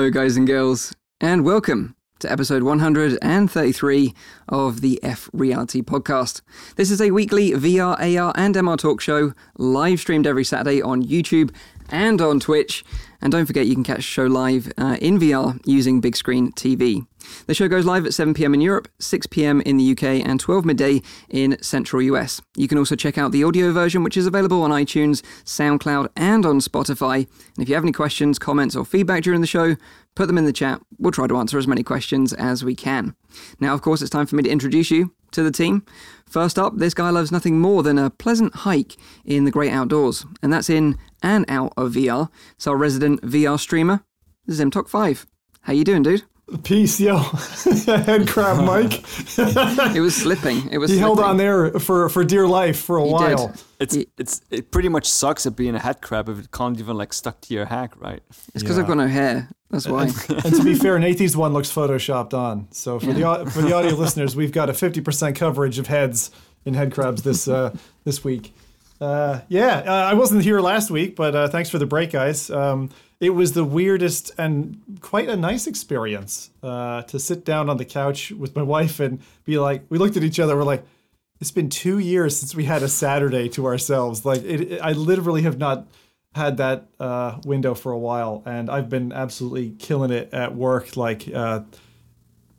Hello, guys and girls, and welcome to episode 133 of the F Reality Podcast. This is a weekly VR, AR, and MR talk show, live streamed every Saturday on YouTube and on Twitch. And don't forget, you can catch the show live uh, in VR using big screen TV. The show goes live at 7 pm in Europe, 6 pm in the UK, and 12 midday in central US. You can also check out the audio version, which is available on iTunes, SoundCloud, and on Spotify. And if you have any questions, comments, or feedback during the show, put them in the chat. We'll try to answer as many questions as we can. Now, of course, it's time for me to introduce you to the team. First up, this guy loves nothing more than a pleasant hike in the great outdoors, and that's in and out of VR. It's our resident VR streamer, Zimtok5. How you doing, dude? Peace, yo. Head crab Mike. It was slipping. It was. he held on there for, for dear life for a He while. did. It's Ye- it's it pretty much sucks at being a head crab if it can't even like stuck to your hack, right? It's because I've got no hair. That's why. and to be fair, Nathan's one looks photoshopped on. So for the for the audio listeners, we've got a 50% coverage of heads in head crabs this uh, this week. Uh, yeah, uh, I wasn't here last week, but uh, thanks for the break, guys. Um, it was the weirdest and quite a nice experience uh, to sit down on the couch with my wife and be like, we looked at each other, we're like, it's been two years since we had a Saturday to ourselves. Like, it, it- I literally have not had that uh, window for a while, and I've been absolutely killing it at work. Like, uh,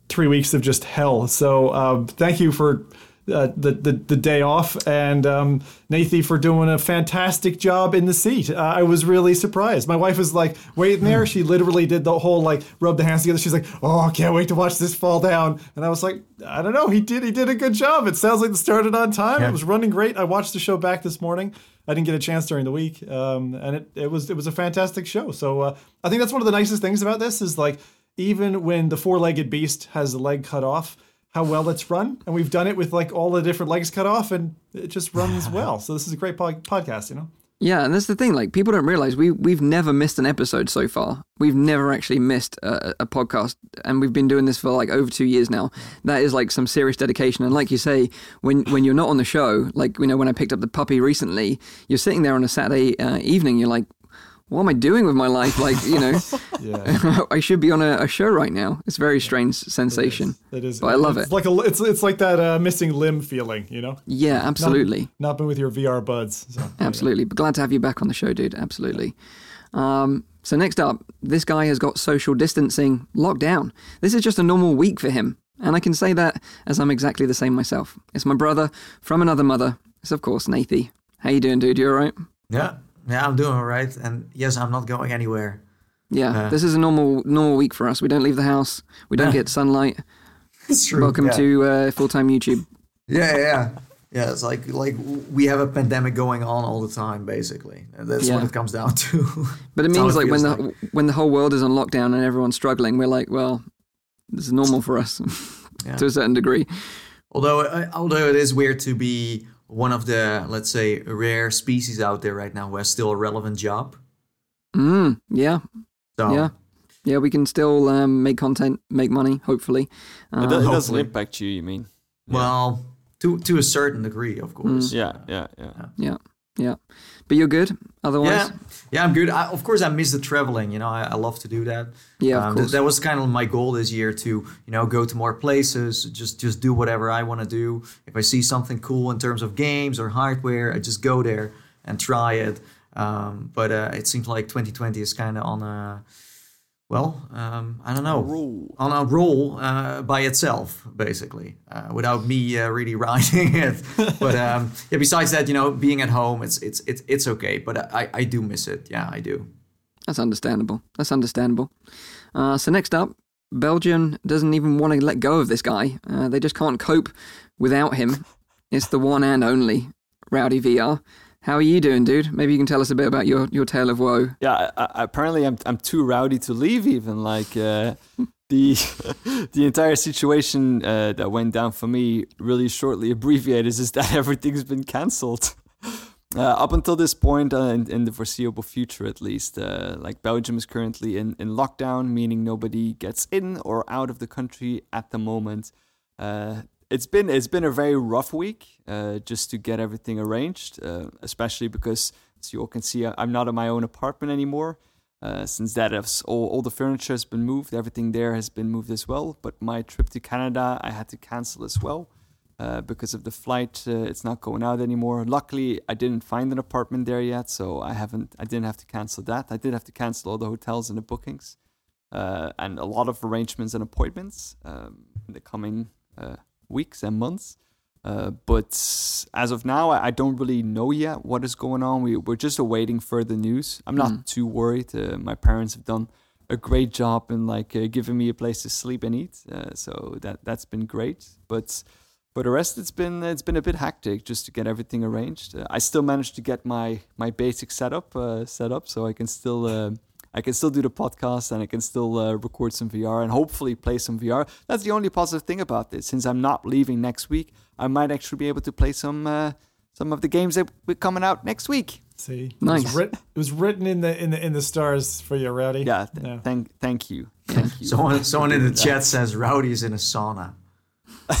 three weeks of just hell. So um, thank you for uh, the, the the day off, and um, Nathan for doing a fantastic job in the seat. Uh, I was really surprised. My wife was like waiting there. She literally did the whole like rub the hands together. She's like, "Oh, I can't wait to watch this fall down." And I was like, "I don't know. He did. He did a good job. It sounds like it started on time. It was running great. I watched the show back this morning." I didn't get a chance during the week, um, and it, it was it was a fantastic show. So uh, I think that's one of the nicest things about this is like even when the four-legged beast has the leg cut off, how well it's run, and we've done it with like all the different legs cut off, and it just runs well. So this is a great pod- podcast, you know. Yeah, and that's the thing. Like people don't realize we we've never missed an episode so far. We've never actually missed a, a podcast, and we've been doing this for like over two years now. That is like some serious dedication. And like you say, when when you're not on the show, like you know when I picked up the puppy recently, you're sitting there on a Saturday uh, evening. You're like, what am I doing with my life? Like you know, Yeah, I should be on a, a show right now. It's a very strange sensation. it is. But I love it's it. Like a, it's it's like that uh, missing limb feeling, you know. Yeah, absolutely. Not been with your VR buds. So. Absolutely. But glad to have you back on the show, dude. Absolutely. Um, so next up, this guy has got social distancing locked down. This is just a normal week for him. And I can say that as I'm exactly the same myself. It's my brother from another mother. It's of course Nathie. How you doing, dude? You alright? Yeah, yeah, I'm doing all right. And yes, I'm not going anywhere. Yeah. Yeah. This is a normal normal week for us. We don't leave the house. We don't Yeah. get sunlight. It's true. Welcome yeah. to uh, full time YouTube. Yeah, yeah, yeah. It's like like we have a pandemic going on all the time, basically. That's what it comes down to. But it means like when the when the whole world is on lockdown and everyone's struggling, we're like, well, this is normal for us Yeah. to a certain degree. although uh, although it is weird to be one of the let's say rare species out there right now who has still a relevant job. Mm, yeah, So Yeah. yeah, we can still um, make content, make money, hopefully. Uh, it, do- it doesn't impact you. You mean? Yeah. well, to to a certain degree, of course. Yeah, yeah, yeah. yeah, yeah. But you're good otherwise? Yeah, yeah, I'm good. I, of course, I miss the traveling. You know, I, I love to do that. Yeah, of Um, th- that was kind of my goal this year to you know go to more places, just just do whatever I want to do. If I see something cool in terms of games or hardware, I just go there and try it. Um, but uh, it seems like 2020 is kind of on a well, um, I don't know, roll. on a roll uh, by itself, basically, uh, without me uh, really riding it. but um, yeah, besides that, you know, being at home, it's it's it's it's okay. But I I do miss it. Yeah, I do. That's understandable. That's understandable. Uh, so next up, Belgium doesn't even want to let go of this guy. Uh, they just can't cope without him. It's the one and only Rowdy VR. How are you doing, dude? Maybe you can tell us a bit about your, your tale of woe. Yeah, I, I, apparently I'm I'm too rowdy to leave. Even like uh, the the entire situation uh, that went down for me, really shortly abbreviated, is that everything's been cancelled. Uh, up until this point, uh, in, in the foreseeable future at least, uh, like Belgium is currently in, in lockdown, meaning nobody gets in or out of the country at the moment. Uh, it's been it's been a very rough week uh, just to get everything arranged, uh, especially because as you all can see, I'm not in my own apartment anymore. Uh, since that, all, all the furniture has been moved, everything there has been moved as well. But my trip to Canada, I had to cancel as well uh, because of the flight. Uh, it's not going out anymore. Luckily, I didn't find an apartment there yet, so I haven't. I didn't have to cancel that. I did have to cancel all the hotels and the bookings, uh, and a lot of arrangements and appointments um, in the coming uh, weeks and months. Uh, but as of now, I, I, don't really know yet what is going on. We, we're just awaiting further news. I'm not mm. too worried. Uh, my parents have done a great job in like uh, giving me a place to sleep and eat, uh, so that that's been great. But for the rest, it's been it's been a bit hectic just to get everything arranged. Uh, I still managed to get my my basic setup set up, so I can still I can still do the podcast and I can still uh, record some VR and hopefully play some VR. That's the only positive thing about this. Since I'm not leaving next week, I might actually be able to play some uh, some of the games that are coming out next week. See, nice. It was, writ- it was, written in the in the in the stars for you, Rowdy. Yeah. Th- yeah. Thank thank you. Thank you. someone someone in the chat says Rowdy's in a sauna.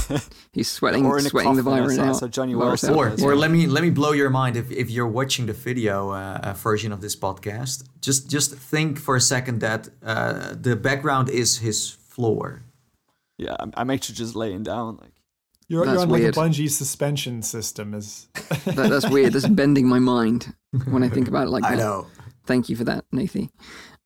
He's sweating, sweating the virus out. So Johnny Wells. Or, or let me let me blow your mind. If, if you're watching the video uh, uh, version of this podcast, just just think for a second that uh, the background is his floor. Yeah, I'm, I'm actually just laying down. Like you're, you're on weird. like a bungee suspension system. Is that, that's weird. That's bending my mind when I think about it like that. I know. Thank you for that, Nathie.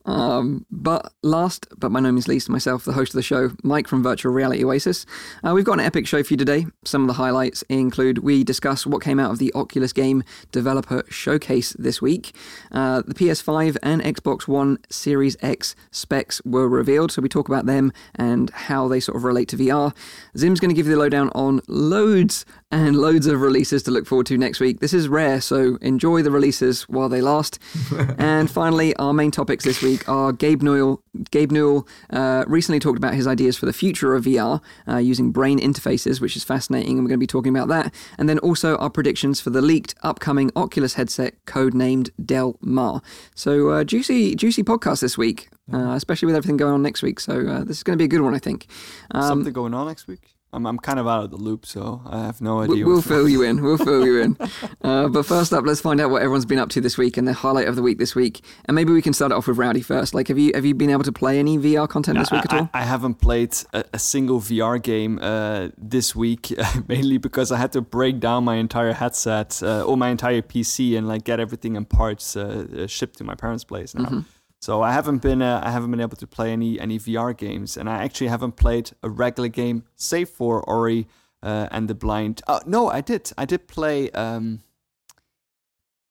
Um, but last, but by no means least, myself, the host of the show, Mike from Virtual Reality Oasis. Uh, we've got an epic show for you today. Some of the highlights include we discuss what came out of the Oculus Game Developer Showcase this week. Uh, the PS5 and Xbox One Series X specs were revealed, so we talk about them and how they sort of relate to VR. Zim's going to give you the lowdown on loads and loads of releases to look forward to next week. This is rare, so enjoy the releases while they last. and finally, our main topics this week are Gabe Newell. Gabe Newell uh, recently talked about his ideas for the future of VR uh, using brain interfaces, which is fascinating, and we're going to be talking about that. And then also our predictions for the leaked upcoming Oculus headset, codenamed Del Mar. So uh, juicy, juicy podcast this week, uh, especially with everything going on next week. So uh, this is going to be a good one, I think. Um, Something going on next week? I'm, I'm kind of out of the loop, so I have no idea. We'll, fill you in. We'll fill you in. Uh, but first up, let's find out what everyone's been up to this week and the highlight of the week this week. And maybe we can start it off with Rowdy first. Like, have you have you been able to play any VR content no, this week I, at all? I, I haven't played a, a single VR game uh, this week, mainly because I had to break down my entire headset uh, or my entire PC and like get everything in parts uh, uh, shipped to my parents' place now. Mm-hmm. So I haven't been uh, I haven't been able to play any any VR games, and I actually haven't played a regular game save for Ori uh, and the Blind. Oh no, I did I did play um,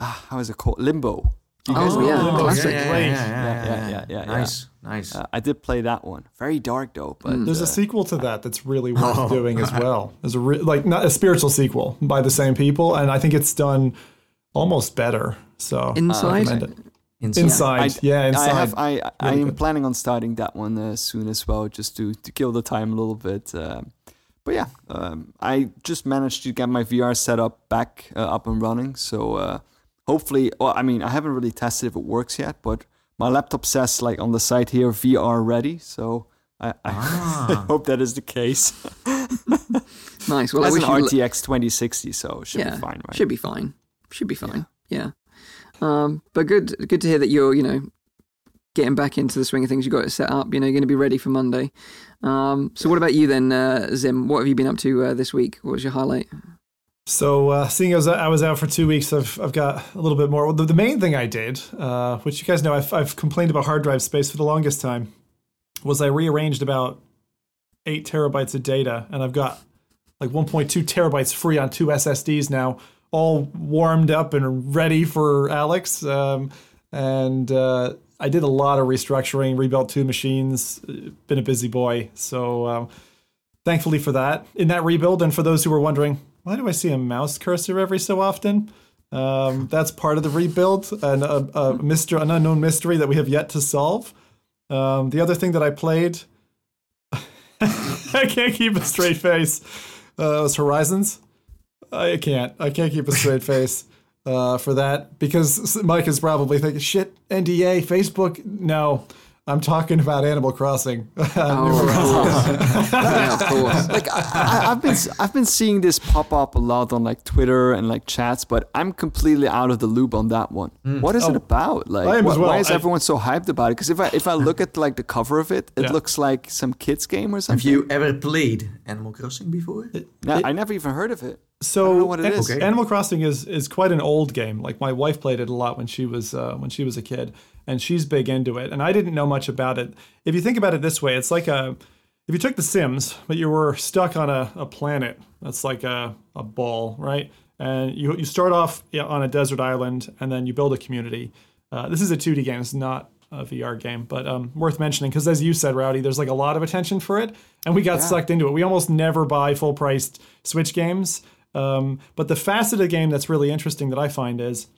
ah, how is it called Limbo. You guys oh, yeah, Limbo. classic. Yeah, yeah, yeah, yeah, yeah, yeah, yeah, Nice, nice. Uh, I did play that one. Very dark though, but mm. there's a uh, sequel to that that's really worth oh. doing as well. There's a re- like not a spiritual sequel by the same people, and I think it's done almost better. So inside. Inside, inside. I, yeah, inside. I have. I I am planning on starting that one uh, soon as well, just to to kill the time a little bit. Uh, but yeah, um, I just managed to get my VR setup back uh, up and running. So uh, hopefully, well, I mean, I haven't really tested if it works yet, but my laptop says like on the site here VR ready. So I, I ah. hope that is the case. nice. Well, it has an RTX 2060, so should yeah, be fine, right? Should be fine. Should be fine. yeah. yeah. Um, but good, good to hear that you're, you know, getting back into the swing of things. You got it set up. You know, you're going to be ready for Monday. Um, so, what about you then, uh, Zim? What have you been up to uh, this week? What was your highlight? So, uh, seeing as I was out for two weeks, I've, I've got a little bit more. The, the main thing I did, uh, which you guys know, I've, I've complained about hard drive space for the longest time, was I rearranged about eight terabytes of data, and I've got like 1.2 terabytes free on two SSDs now all warmed up and ready for Alyx. Um, and uh, I did a lot of restructuring, rebuilt two machines, been a busy boy. So um, thankfully for that. In that rebuild, and for those who were wondering, why do I see a mouse cursor every so often? Um, that's part of the rebuild, and a, a mystery, an unknown mystery that we have yet to solve. Um, the other thing that I played, I can't keep a straight face, uh, was Horizons. I can't. I can't keep a straight face uh, for that because Mike is probably thinking, "Shit, NDA, Facebook, no." I'm talking about Animal Crossing. Oh, of course. yeah, of course. like I, I, I've been I've been seeing this pop up a lot on like Twitter and like chats, but I'm completely out of the loop on that one. What is it Oh, about? Like, I am wh- as well. why is I- everyone so hyped about it? Because if I if I look at like the cover of it, it Yeah. looks like some kids game or something. Have you ever played Animal Crossing before? No, I never even heard of it. So I don't know what it An-. Okay. Animal Crossing is is quite an old game. Like my wife played it a lot when she was uh, when she was a kid, and she's big into it. And I didn't know much about it. If you think about it this way, it's like a if you took The Sims, but you were stuck on a, a planet that's like a, a ball, right? And you you start off on a desert island, and then you build a community. Uh, this is a 2D game. It's not a VR game, but um, worth mentioning because, as you said, Rowdy, there's like a lot of attention for it, and we got sucked into it. We almost never buy full priced Switch games. Um, but the facet of the game that's really interesting that I find is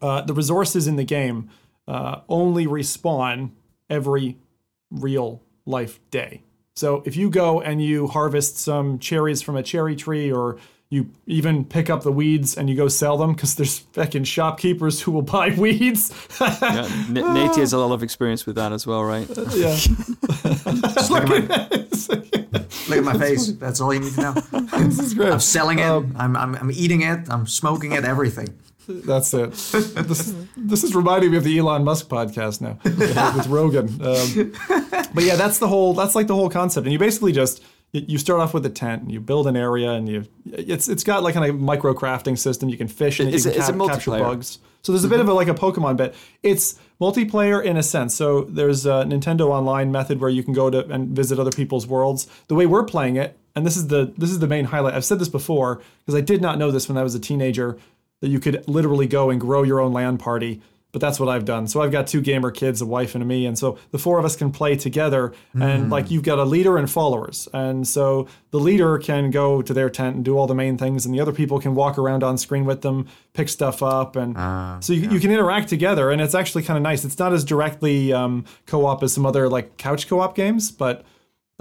uh, the resources in the game uh, only respawn every real life day. So if you go and you harvest some cherries from a cherry tree or you even pick up the weeds and you go sell them because there's fucking shopkeepers who will buy weeds. Yeah, N- Nate has a lot of experience with that as well, right? yeah. Look at my, look at my face. That's all you need to know. this is great. I'm selling it. I'm, I'm, I'm eating it. I'm smoking it. Everything. That's it. This, this is reminding me of the Elon Musk podcast now with Rogan. Um, but yeah, that's the whole. That's like the whole concept. And you basically just you start off with a tent, and you build an area, and you it's it's got like kind of micro crafting system. You can fish and Is you can it cap- capture bugs. So there's a bit of a like a Pokemon bit. It's multiplayer in a sense. So there's a Nintendo Online method where you can go to and visit other people's worlds. The way we're playing it, and this is the this is the main highlight. I've said this before because I did not know this when I was a teenager that you could literally go and grow your own LAN party. But that's what I've done. So I've got two gamer kids, a wife and a me, and so the four of us can play together. And like you've got a leader and followers, and so the leader can go to their tent and do all the main things, and the other people can walk around on screen with them, pick stuff up, and so you, you can interact together. And it's actually kind of nice. It's not as directly um, co-op as some other like couch co-op games, but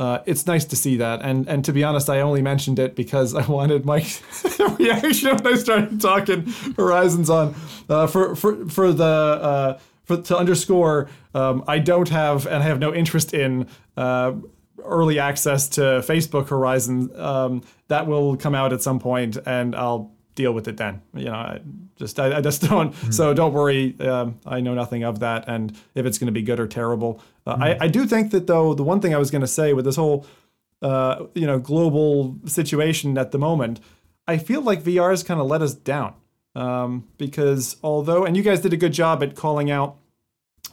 uh, it's nice to see that. And and to be honest, I only mentioned it because I wanted Mike's reaction when I started talking Horizons on. Uh, for for for the uh, for to underscore, um, I don't have and I have no interest in. Uh, early access to Facebook Horizon um, that will come out at some point and I'll deal with it then. You know I just I, I just don't. So don't worry um, I know nothing of that. And if it's going to be good or terrible uh, I, I do think that though the one thing I was going to say with this whole uh, you know global situation at the moment I feel like VR has kind of let us down. Um, because although and you guys did a good job at calling out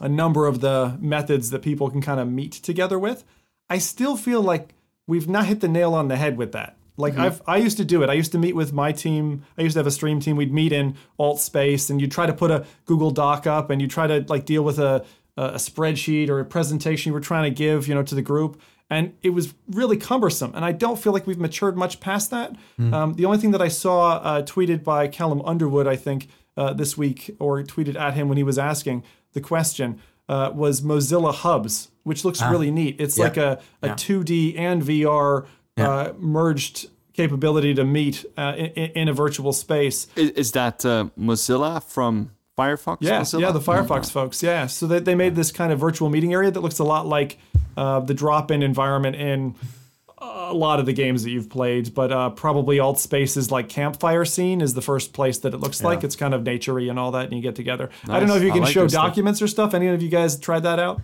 a number of the methods that people can kind of meet together with I still feel like we've not hit the nail on the head with that. Like I've I used to do it. I used to meet with my team. I used to have a stream team. We'd meet in Altspace and you'd try to put a Google Doc up and you try to like deal with a a spreadsheet or a presentation you were trying to give, you know, to the group. And it was really cumbersome. And I don't feel like we've matured much past that. Um, the only thing that I saw uh, tweeted by Callum Underwood, I think, uh, this week, or tweeted at him when he was asking the question, uh, was Mozilla Hubs, which looks really neat. It's Yeah. like a, a 2D and VR uh, merged capability to meet uh, in, in a virtual space. Is, is that uh, Mozilla from Firefox? Yeah, Mozilla? yeah, the Firefox folks. Yeah, so they, they made this kind of virtual meeting area that looks a lot like uh, the drop-in environment in a lot of the games that you've played, but uh, probably Altspace's like campfire scene is the first place that it looks like. It's kind of naturey and all that, and you get together. I don't know if you can like show this stuff. documents or stuff. Any of you guys tried that out?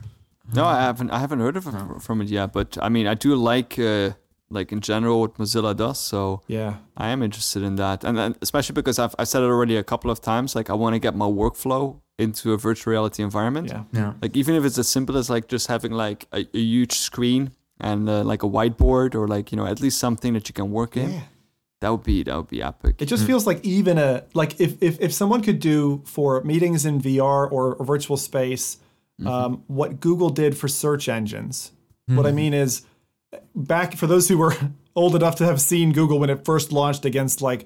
No, I haven't. I haven't heard of it from it yet. But I mean, I do like, uh, like in general, what Mozilla does. So Yeah. I am interested in that, and then especially because I've I said it already a couple of times. Like I want to get my workflow into a virtual reality environment. Yeah. Yeah. Like even if it's as simple as like just having like a, a huge screen and uh, like a whiteboard or like you know at least something that you can work in. Yeah. That would be that would be epic. It just feels like even a like if if, if someone could do for meetings in VR or, or virtual space, um, what Google did for search engines. What I mean is, back for those who were old enough to have seen Google when it first launched against like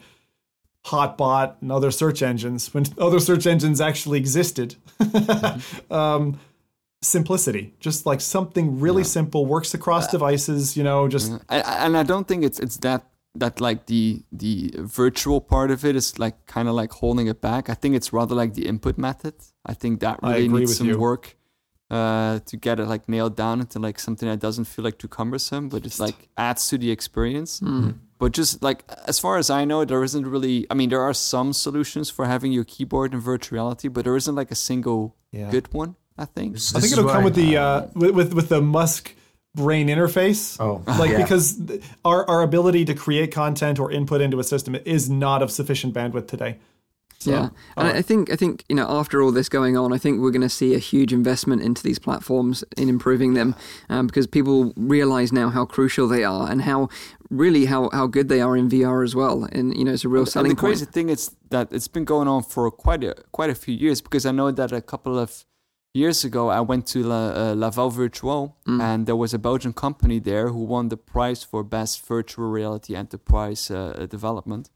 Hotbot and other search engines, when other search engines actually existed. um, simplicity, just like something really simple, works across devices. You know, just and, and I don't think it's it's that that like the the virtual part of it is like kind of like holding it back. I think it's rather like the input method. I think that really needs some you. work uh, to get it like nailed down into like something that doesn't feel like too cumbersome, but it's like adds to the experience. But just like as far as I know, there isn't really. I mean, there are some solutions for having your keyboard in virtual reality, but there isn't like a single Yeah. good one. I think. This- I think it'll come why- with the uh, with, with with the Musk brain interface. Oh, like yeah. because th- our our ability to create content or input into a system is not of sufficient bandwidth today. So, yeah, and I I think I think you know after all this going on, I think we're going to see a huge investment into these platforms in improving them um, because people realize now how crucial they are and how really how, how good they are in VR as well. And you know, it's a real And selling the crazy point. thing is that it's been going on for quite a quite a few years because I know that a couple of years ago I went to La, uh, Laval Virtual Mm. and there was a Belgian company there who won the prize for best virtual reality enterprise uh, development,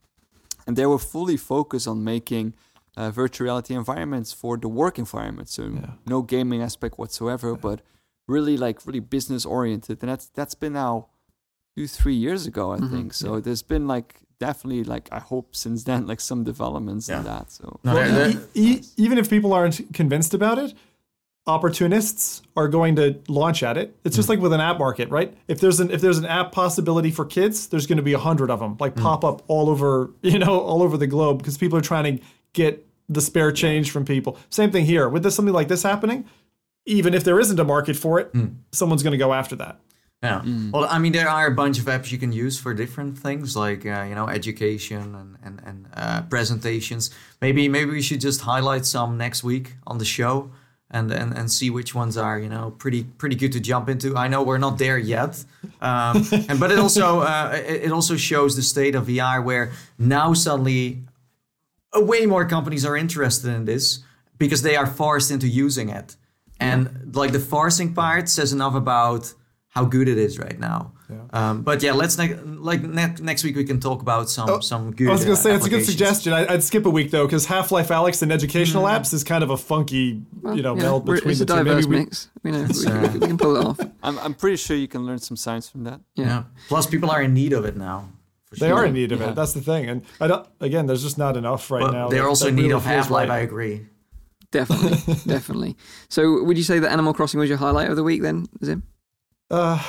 and they were fully focused on making. Uh, virtual reality environments for the work environment, so no gaming aspect whatsoever, but really like really business oriented, and that's that's been now two three years ago i Mm-hmm. think. So there's been like definitely like i hope since then like some developments in that so. No, Well, there- e- e- even if people aren't convinced about it, opportunists are going to launch at it. It's just like with an app market, right? If there's an if there's an app possibility for kids, there's going to be a hundred of them, like pop up all over, you know, all over the globe because people are trying to get the spare change from people. Same thing here with this something like this happening. Even if there isn't a market for it, someone's going to go after that. Yeah. Well, I mean, there are a bunch of apps you can use for different things, like uh, you know, education and and, and uh, presentations. Maybe maybe we should just highlight some next week on the show, and and, and see which ones are you know pretty pretty good to jump into. I know we're not there yet, um, and but it also uh, it, it also shows the state of VR where now suddenly way more companies are interested in this because they are forced into using it. And like the forcing part says enough about how good it is right now. Um, but yeah, let's ne- like ne- next week we can talk about some some good. I was going uh, to say it's a good suggestion. I, I'd skip a week though because Half Life Alyx and educational apps is kind of a funky, you know, Yeah, meld between it's the a two. diverse Maybe we, mix. You know, we, we, we can pull it off. I'm, I'm pretty sure you can learn some science from that Yeah. Plus, people are in need of it now. They sure. are in need of Yeah. it. That's the thing. And I don't. Again, there's just not enough right But now. they're that- also that in need really of Half Life. right. I agree. Definitely, definitely. So, would you say that Animal Crossing was your highlight of the week then, Zim? Uh,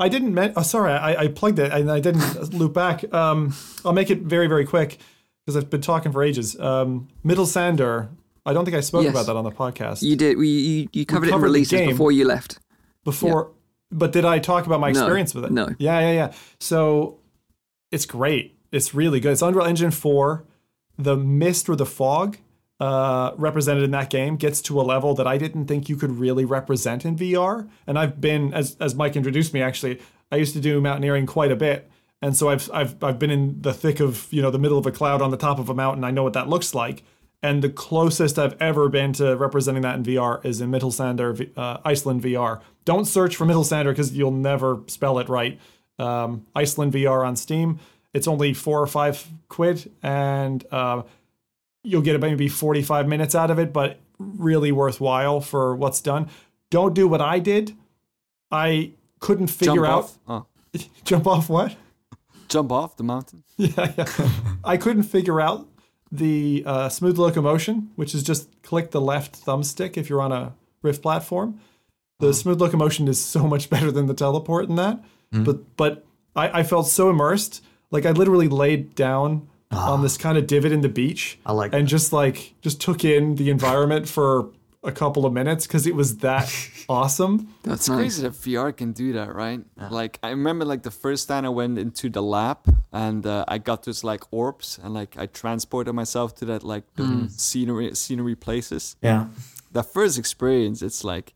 I didn't. Men- oh, sorry, I, I plugged it and I didn't loop back. Um, I'll make it very, very quick because I've been talking for ages. Um, Middle Sander. I don't think I spoke Yes. about that on the podcast You did. We you, you covered it in releases game. before you left. before. But did I talk about my No, experience with it? no. Yeah, yeah, yeah. So it's great. It's really good. It's Unreal Engine 4. The mist or the fog uh, represented in that game gets to a level that I didn't think you could really represent in VR. And I've been, as, as Mike introduced me, actually, I used to do mountaineering quite a bit. And so I've, I've, I've been in the thick of, you know, the middle of a cloud on the top of a mountain. I know what that looks like. And the closest I've ever been to representing that in VR is in Mittelsander, uh, Iceland VR. Don't search for Mittelsander because you'll never spell it right. Um, Iceland VR on Steam. It's only four or five quid, and uh, you'll get maybe 45 minutes out of it, but really worthwhile for what's done. Don't do what I did. I couldn't figure jump out off oh, jump off what? jump off the mountain yeah, yeah. I couldn't figure out the uh, smooth locomotion, which is just click the left thumbstick if you're on a Rift platform. The smooth locomotion is so much better than the teleport in that. But but I, I felt so immersed, like I literally laid down on this kind of divot in the beach. I like and just like just took in the environment for a couple of minutes because it was that awesome. That's nice. crazy that vr can do that right like i remember like the first time i went into the lab and uh, i got those like orbs and like i transported myself to that like the scenery scenery places Yeah. that first experience it's like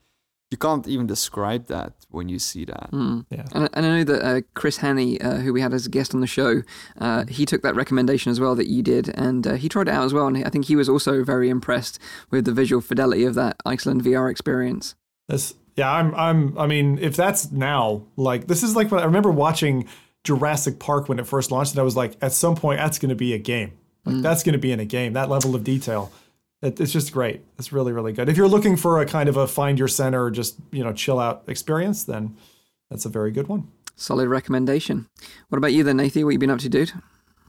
you can't even describe that when you see that Yeah. And, and I know that uh, Chris Hanney, uh, who we had as a guest on the show, uh, he took that recommendation as well that you did, and uh, he tried it out as well. And I think he was also very impressed with the visual fidelity of that Iceland VR experience. This, yeah, I'm, I'm, I mean, if that's now, like, this is like when I remember watching Jurassic Park when it first launched, and I was like, at some point, that's going to be a game. Like, that's going to be in a game. That level of detail, it, it's just great. It's really, really good. If you're looking for a kind of a find your center, just you know, chill out experience, then that's a very good one. Solid recommendation. What about you then, Nathan? What you been up to, dude?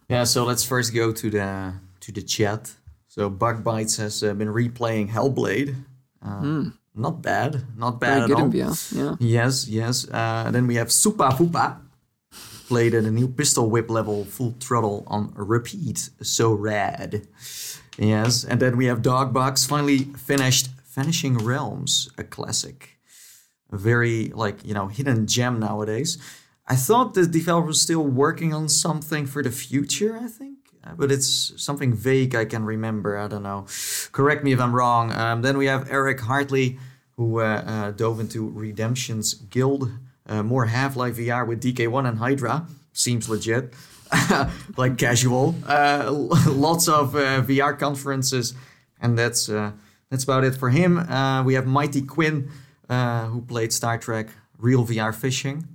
Yeah, so let's first go to the to the chat. So Bug Bites has uh, been replaying Hellblade. Uh, not bad, not bad Very at good all. in VR. Yeah. Yes, yes. Uh, then we have Supa Fupa. Played at a new pistol whip level, full throttle on repeat. So rad. Yes, and then we have Dogbox. Finally finished Vanishing Realms, a classic. A very, like, you know, hidden gem nowadays. I thought the developer was still working on something for the future, I think. Uh, But it's something vague I can remember. I don't know. Correct me if I'm wrong. Um, then we have Eric Hartley, who uh, uh, dove into Redemption's Guild. Uh, more Half Life VR with DK1 and Hydra. Seems legit. like casual. Uh, lots of uh, VR conferences. And that's, uh, that's about it for him. Uh, we have Mighty Quinn, uh, who played Star Trek Real VR Fishing.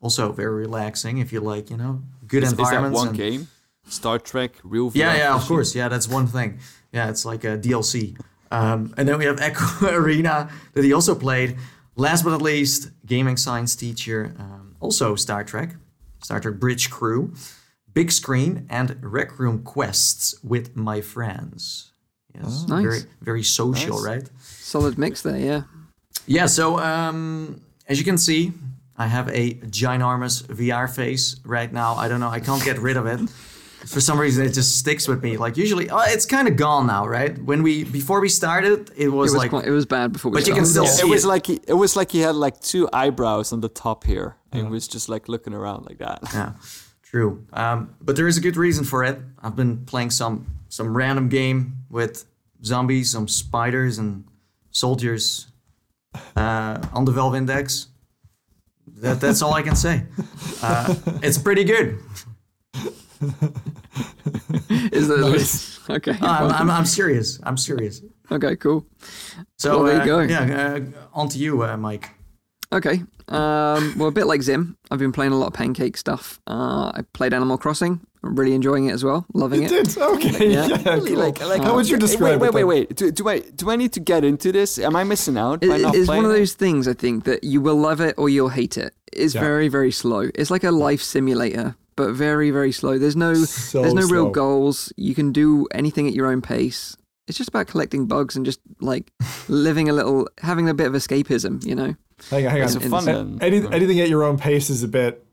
Also very relaxing if you like, you know, good Is, is that one game? Star Trek, real VR. yeah, yeah, of course. Yeah, that's one thing. Yeah, it's like a DLC. Um, and then we have Echo Arena that he also played. Last but not least, gaming science teacher, um, also Star Trek, Star Trek Bridge Crew, big screen, and rec room quests with my friends. Yes, Nice. very very social, Nice. right? Solid mix there. Yeah. Yeah, so um, as you can see, I have a ginormous VR face right now. I don't know, I can't get rid of it. For some reason, it just sticks with me. Like usually, oh, it's kind of gone now, right? When we before we started, it was, It was like quite, it was bad before we But you can started. still It see was it. like he, it was like he had like two eyebrows on the top here, and he was just like looking around like that. yeah, true. Um, but there is a good reason for it. I've been playing some some random game with zombies, some spiders, and soldiers uh, on the Valve Index. That, that's all I can say. Uh, it's pretty good. Is that okay? I'm. I'm, I'm serious. I'm serious. okay, cool. So Well, there you uh, go. Yeah, uh, on to you, uh, Mike. Okay. Um, well, a bit like Zim, I've been playing a lot of pancake stuff. Uh, I played Animal Crossing. I'm really enjoying it as well. Loving You it. did okay. Yeah. Yeah, cool. like- like- How would you Hey, describe Wait, it? wait, then? wait, wait. Do, do I do I need to get into this? Am I missing out by It- not it's one of those things I think that you will love it or you'll hate it. It's Yeah. very very slow. It's like a life simulator, but very very slow. There's no So there's no real goals. You can do anything at your own pace. It's just about collecting bugs and just like living a little, having a bit of escapism, you know. Hang on, hang on. fun Any, anything at your own pace is a bit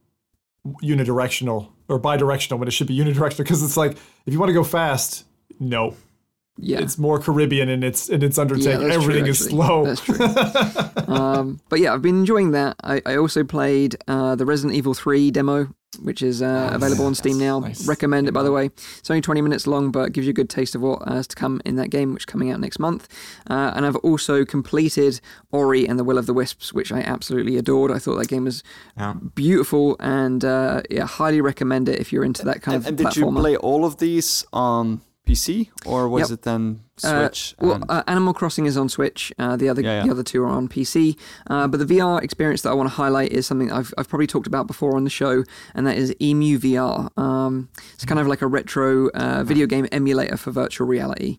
unidirectional or bidirectional when it should be unidirectional because it's like if you want to go fast, no, Yeah, it's more Caribbean in its in its undertaking. that's true, Everything is slow. That's true. um, but yeah, I've been enjoying that. I, I also played uh, the Resident Evil 3 demo, which is uh, available on Steam now. nice. Recommend it, by the way. It's only 20 minutes long, but it gives you a good taste of what uh, is to come in that game, which is coming out next month. Uh, and I've also completed Ori and the Will of the Wisps, which I absolutely adored. I thought that game was Yeah. beautiful and uh, yeah, highly recommend it if you're into that kind And, of and did you platformer. play all of these on PC or was Yep. it then Uh, Switch? well, uh, Animal Crossing is on Switch. Uh, the other Yeah, yeah. the other two are on PC. Uh, but the VR experience that I want to highlight is something I've I've probably talked about before on the show, and that is Emu VR. Um, it's kind of like a retro uh, video game emulator for virtual reality.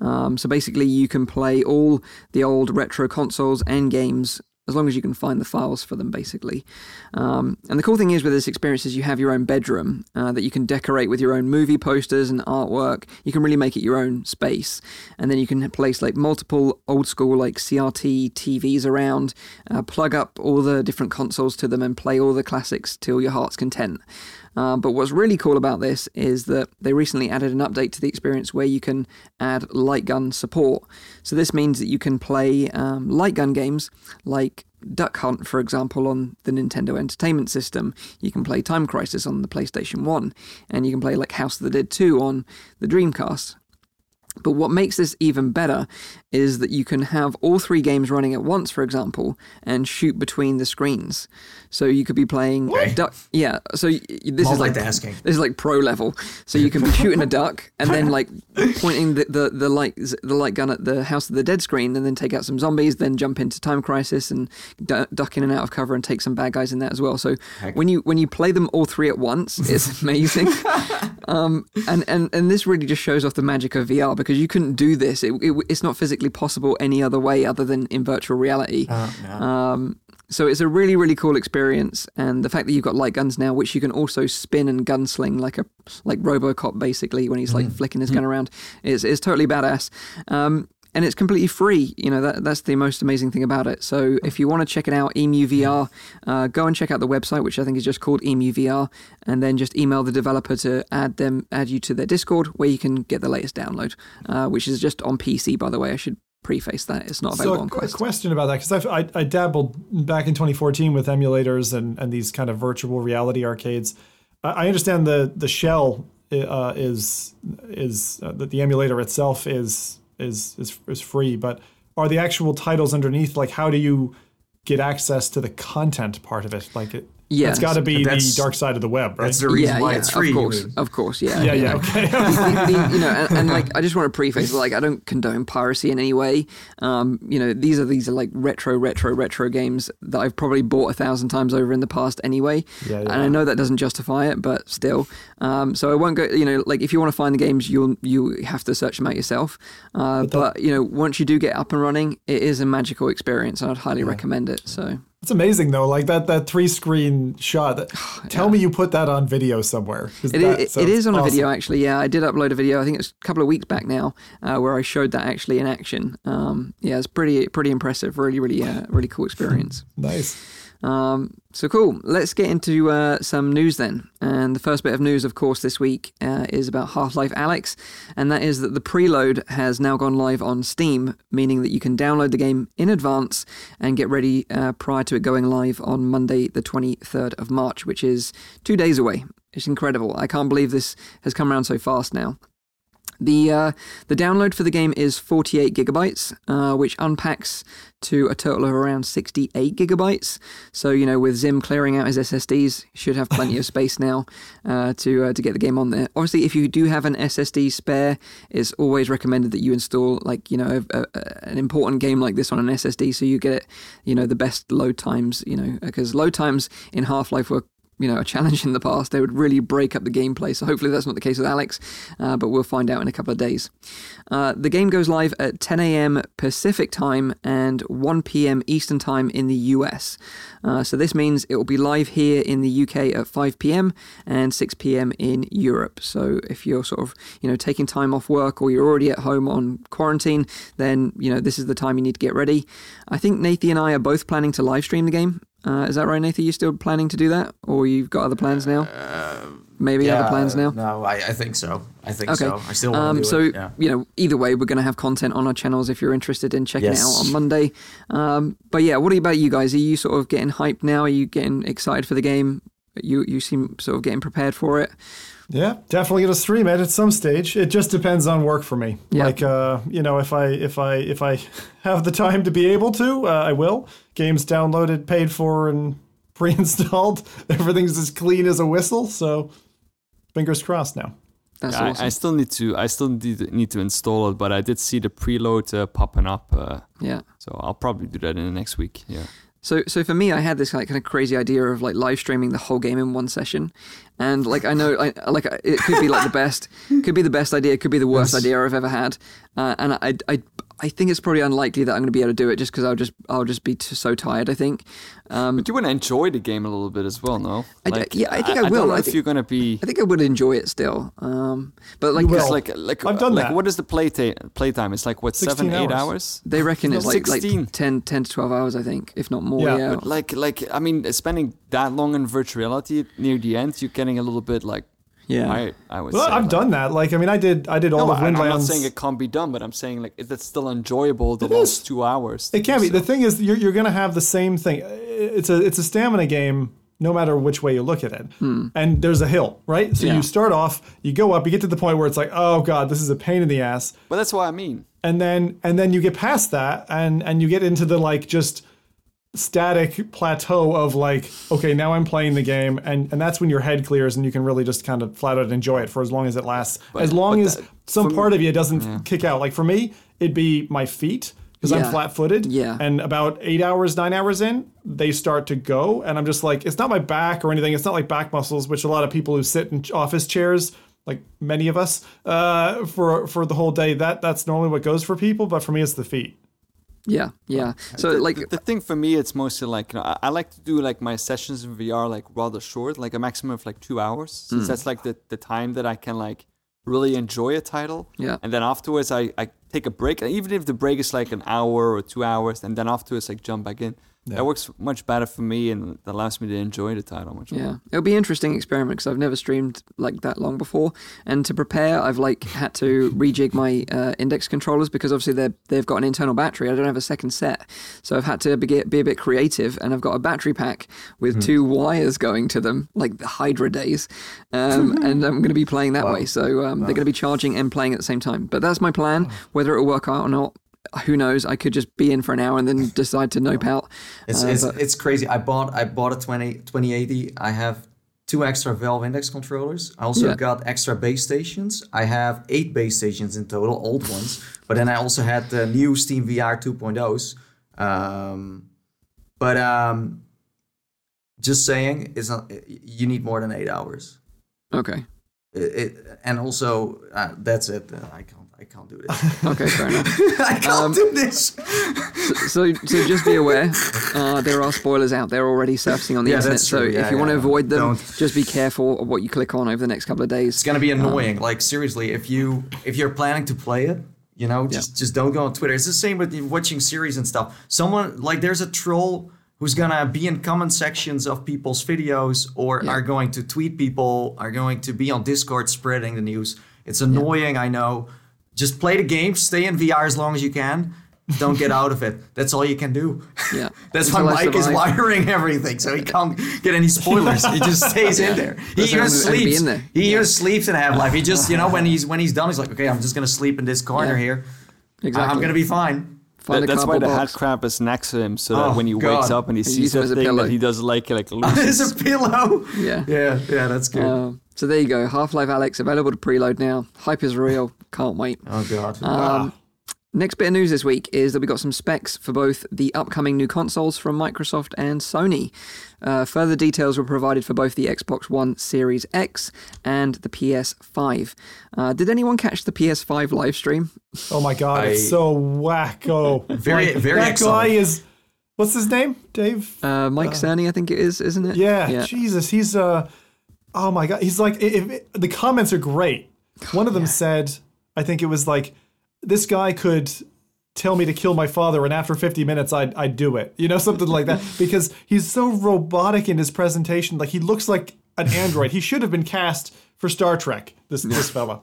Um, so basically, you can play all the old retro consoles and games. As long as you can find the files for them, basically. Um, and the cool thing is with this experience is you have your own bedroom uh, that you can decorate with your own movie posters and artwork. You can really make it your own space, and then you can place like multiple old school like CRT TVs around, uh, plug up all the different consoles to them, and play all the classics till your heart's content. Uh, but what's really cool about this is that they recently added an update to the experience where you can add light gun support. So this means that you can play um, light gun games like Duck Hunt, for example, on the Nintendo Entertainment System. You can play Time Crisis on the PlayStation 1, and you can play like House of the Dead 2 on the Dreamcast. But what makes this even better is that you can have all three games running at once, for example, and shoot between the screens. So you could be playing duck. Yeah. So y- this is like Multitasking. this is like pro level. So you can be shooting a duck and then like pointing the, the, the light the light gun at the House of the Dead screen, and then take out some zombies. Then jump into Time Crisis and du- duck in and out of cover and take some bad guys in that as well. So when you when you play them all three at once, it's amazing. um, and, and and this really just shows off the magic of VR because you couldn't do this. It, it, it's not physically possible any other way other than in virtual reality. Um, so it's a really, really cool experience, and the fact that you've got light guns now, which you can also spin and gunsling like a like RoboCop, basically when he's like flicking his gun around, is is totally badass. Um, and it's completely free. You know that that's the most amazing thing about it. So if you want to check it out, Emu VR, uh, go and check out the website, which I think is just called Emu VR, and then just email the developer to add them, add you to their Discord, where you can get the latest download, uh, which is just on PC, by the way. I should preface that it's not So available a, on a question about that because I, I dabbled back in 2014 with emulators and, and these kind of virtual reality arcades. I, I understand the the shell uh, is is uh, that the emulator itself is is is is free, but are the actual titles underneath like how do you get access to the content part of it? Like it, Yes, it's got to be the dark side of the web, right? That's the reason yeah, why yeah, it's free. of course, of course, yeah, yeah, yeah, okay. the- the- you know, and, and like I just want to preface, like I don't condone piracy in any way. Um, you know, these are these are like retro, retro, retro games that I've probably bought a thousand times over in the past anyway. Yeah, yeah. And I know that doesn't justify it, but still. Um, so I won't go. You know, like if you want to find the games, you'll you have to search them out yourself. Uh, but, you know, once you do get up and running, it is a magical experience, and I'd highly recommend it. So. It's amazing though, like that that three screen shot. That, Tell me you put that on video somewhere. It, that it, is on a video actually. Yeah, I did upload a video. I think it's a couple of weeks back now, uh, where I showed that actually in action. Um, yeah, it's pretty pretty impressive. Really, really, uh, really cool experience. Nice. Um, so cool. Let's get into uh, some news then. And the first bit of news, of course, this week uh, is about Half Life Alyx, and that is that the preload has now gone live on Steam, meaning that you can download the game in advance and get ready uh, prior to it going live on Monday, the 23rd of March, which is two days away. It's incredible. I can't believe this has come around so fast now. The uh, the download for the game is 48 gigabytes, uh, which unpacks to a total of around 68 gigabytes. So you know, with Zim clearing out his SSDs, should have plenty of space now uh, to uh, to get the game on there. Obviously, if you do have an SSD spare, it's always recommended that you install like you know a, a, an important game like this on an SSD, so you get it you know the best load times. You know, because load times in Half Life were you know, a challenge in the past, they would really break up the gameplay. So hopefully that's not the case with Alyx, uh, but we'll find out in a couple of days. Uh, the game goes live at 10 a.m. Pacific time and 1 p.m. Eastern time in the US. Uh, so this means it will be live here in the UK at 5 p.m. and 6 p.m. in Europe. So if you're sort of, you know, taking time off work or you're already at home on quarantine, then, you know, this is the time you need to get ready. I think Nathan and I are both planning to live stream the game. Uh, is that right, Nathan? You still planning to do that, or you've got other plans now? Maybe other plans now. No, I, I think so. I think Okay. so. I still want Um, to do so it. Yeah. you know, either way, we're going to have content on our channels if you're interested in checking it out on Monday. Um, but yeah, what about you guys? Are you sort of getting hyped now? Are you getting excited for the game? You you seem sort of getting prepared for it. Yeah, definitely gonna stream it at some stage. It just depends on work for me. Yeah. Like, uh, you know, if I if I if I have the time to be able to, uh, I will. Games downloaded, paid for, and pre-installed. Everything's as clean as a whistle. So, fingers crossed now. That's I, awesome. I still need to I still need, need to install it, but I did see the preload uh, popping up, uh, yeah. so I'll probably do that in the next week. Yeah. So, so for me, I had this like kind of crazy idea of like live streaming the whole game in one session, and like I know, I, like it could be like the best, could be the best idea, it could be the worst idea I've ever had, uh, and I, I, I think it's probably unlikely that I'm going to be able to do it just because I'll just, I'll just be t- so tired. I think. Um, But you want to enjoy the game a little bit as well, no? I d- yeah, I think I I, will. don't know I if you're gonna be. I think I would enjoy it still, um, but like, You will. Like like I've done like that. what is the play ta- playtime? It's like what 16 seven eight hours. hours. they reckon it's like like 16. 10, 10 to twelve hours. I think, if not more. Yeah, Yeah, But like like I mean, spending that long in virtual reality near the end, you're getting a little bit like. Yeah. I I would Well. I've like- done that. Like, I mean, I did I did all No, of I- I'm not saying it can't be done, but I'm saying like that's still enjoyable. The It last is. two hours. It can be. The thing is, you're, you're going to have the same thing. It's a it's a stamina game, no matter which way you look at it. Hmm. And there's a hill, right? So Yeah. you start off, you go up, you get to the point where it's like, oh god, this is a pain in the ass. But that's what I mean. And then and then you get past that, and and you get into the like just static plateau of like, okay, now I'm playing the game, and and that's when your head clears and you can really just kind of flat out enjoy it for as long as it lasts. as long as that- some part of you doesn't kick out. Like for me, it'd be my feet because Yeah. I'm flat-footed. Yeah. And about eight hours, nine hours in, they start to go, and I'm just like, it's not my back or anything. It's not like back muscles, which a lot of people who sit in office chairs. Like many of us, uh, for for the whole day, that that's normally what goes for people. But for me, it's the feet. Yeah, yeah. So the, like, the, the thing for me, it's mostly like you know, I, I like to do like my sessions in VR like rather short, like a maximum of like two hours, since Mm. that's like the, the time that I can like really enjoy a title. Yeah. And then afterwards, I, I take a break. And even if the break is like an hour or two hours, and then afterwards, like jump back in. That works much better for me and that allows me to enjoy the title much more. Yeah, it'll be an interesting experiment because I've never streamed like that long before, and to prepare, I've like had to rejig my uh, index controllers because obviously they they've got an internal battery. I don't have a second set, so I've had to be, be a bit creative, and I've got a battery pack with two wires going to them, like the Hydra days, um, and I'm going to be playing that way. So um, they're going to be charging and playing at the same time. But that's my plan. Whether it'll work out or not. Who knows? I could just be in for an hour and then decide to nope out. It's Uh, it's, it's crazy. I bought I bought a 20, 2080. I have two extra Valve Index controllers. I also Yeah. got extra base stations. I have eight base stations in total, old ones. But then I also had the new Steam VR 2.0s. Um, but um, just saying, it's not. You need more than eight hours. Okay. It, it, and also uh, that's it. Uh, I can't. I can't do this. Okay. Fair enough. I can't Um, do this. So, so just be aware, uh, there are spoilers out there already surfacing on the Yeah, internet. that's So true. if Yeah, you want to yeah. avoid them, Don't. just be careful of what you click on over the next couple of days. it's gonna be annoying. like seriously, if you if you're planning to play it, you know, just just don't go on Twitter. It's the same with watching series and stuff. Someone like there's a troll who's gonna be in comment sections of people's videos or Yeah. are going to tweet people, are going to be on Discord spreading the news. It's annoying, I know. Just play the game, stay in VR as long as you can. Don't get out of it. That's all you can do. Yeah. That's why Mike is wiring everything, so he can't get any spoilers. he just stays in there. He That's even why I'm gonna be sleeps. in there. He even sleeps in Half Life. He just, you know, when he's when he's done, he's like, okay, I'm just gonna sleep in this corner Yeah. here. Exactly. I'm gonna be fine. That- that's why cardboard the box. head crab is next to him, so Oh, that when he wakes up and he use sees that thing, pillow. that he does like it like There's loses. a pillow. Yeah. Yeah, yeah, that's good. Uh, so there you go. Half Life Alyx available to preload now. Hype is real. Can't wait. oh god. Um, next bit of news this week is that we got some specs for both the upcoming new consoles from Microsoft and Sony. Uh, further details were provided for both the Xbox One Series X and the PS5. Uh, did anyone catch the PS5 live stream? Oh my god, I- it's so wacko. Very- very That guy is. What's his name? Dave. Uh, Mike Cerny, I think it is, isn't it? yeah, Yeah. Jesus, he's uh. Oh my god, he's like. If, if, the comments are great. One of them said, I think it was like, this guy could tell me to kill my father, and after 50 minutes, I'd I'd do it. You know, something like that. Because he's so robotic in his presentation. Like he looks like an android. he should have been cast for Star Trek. This this fella.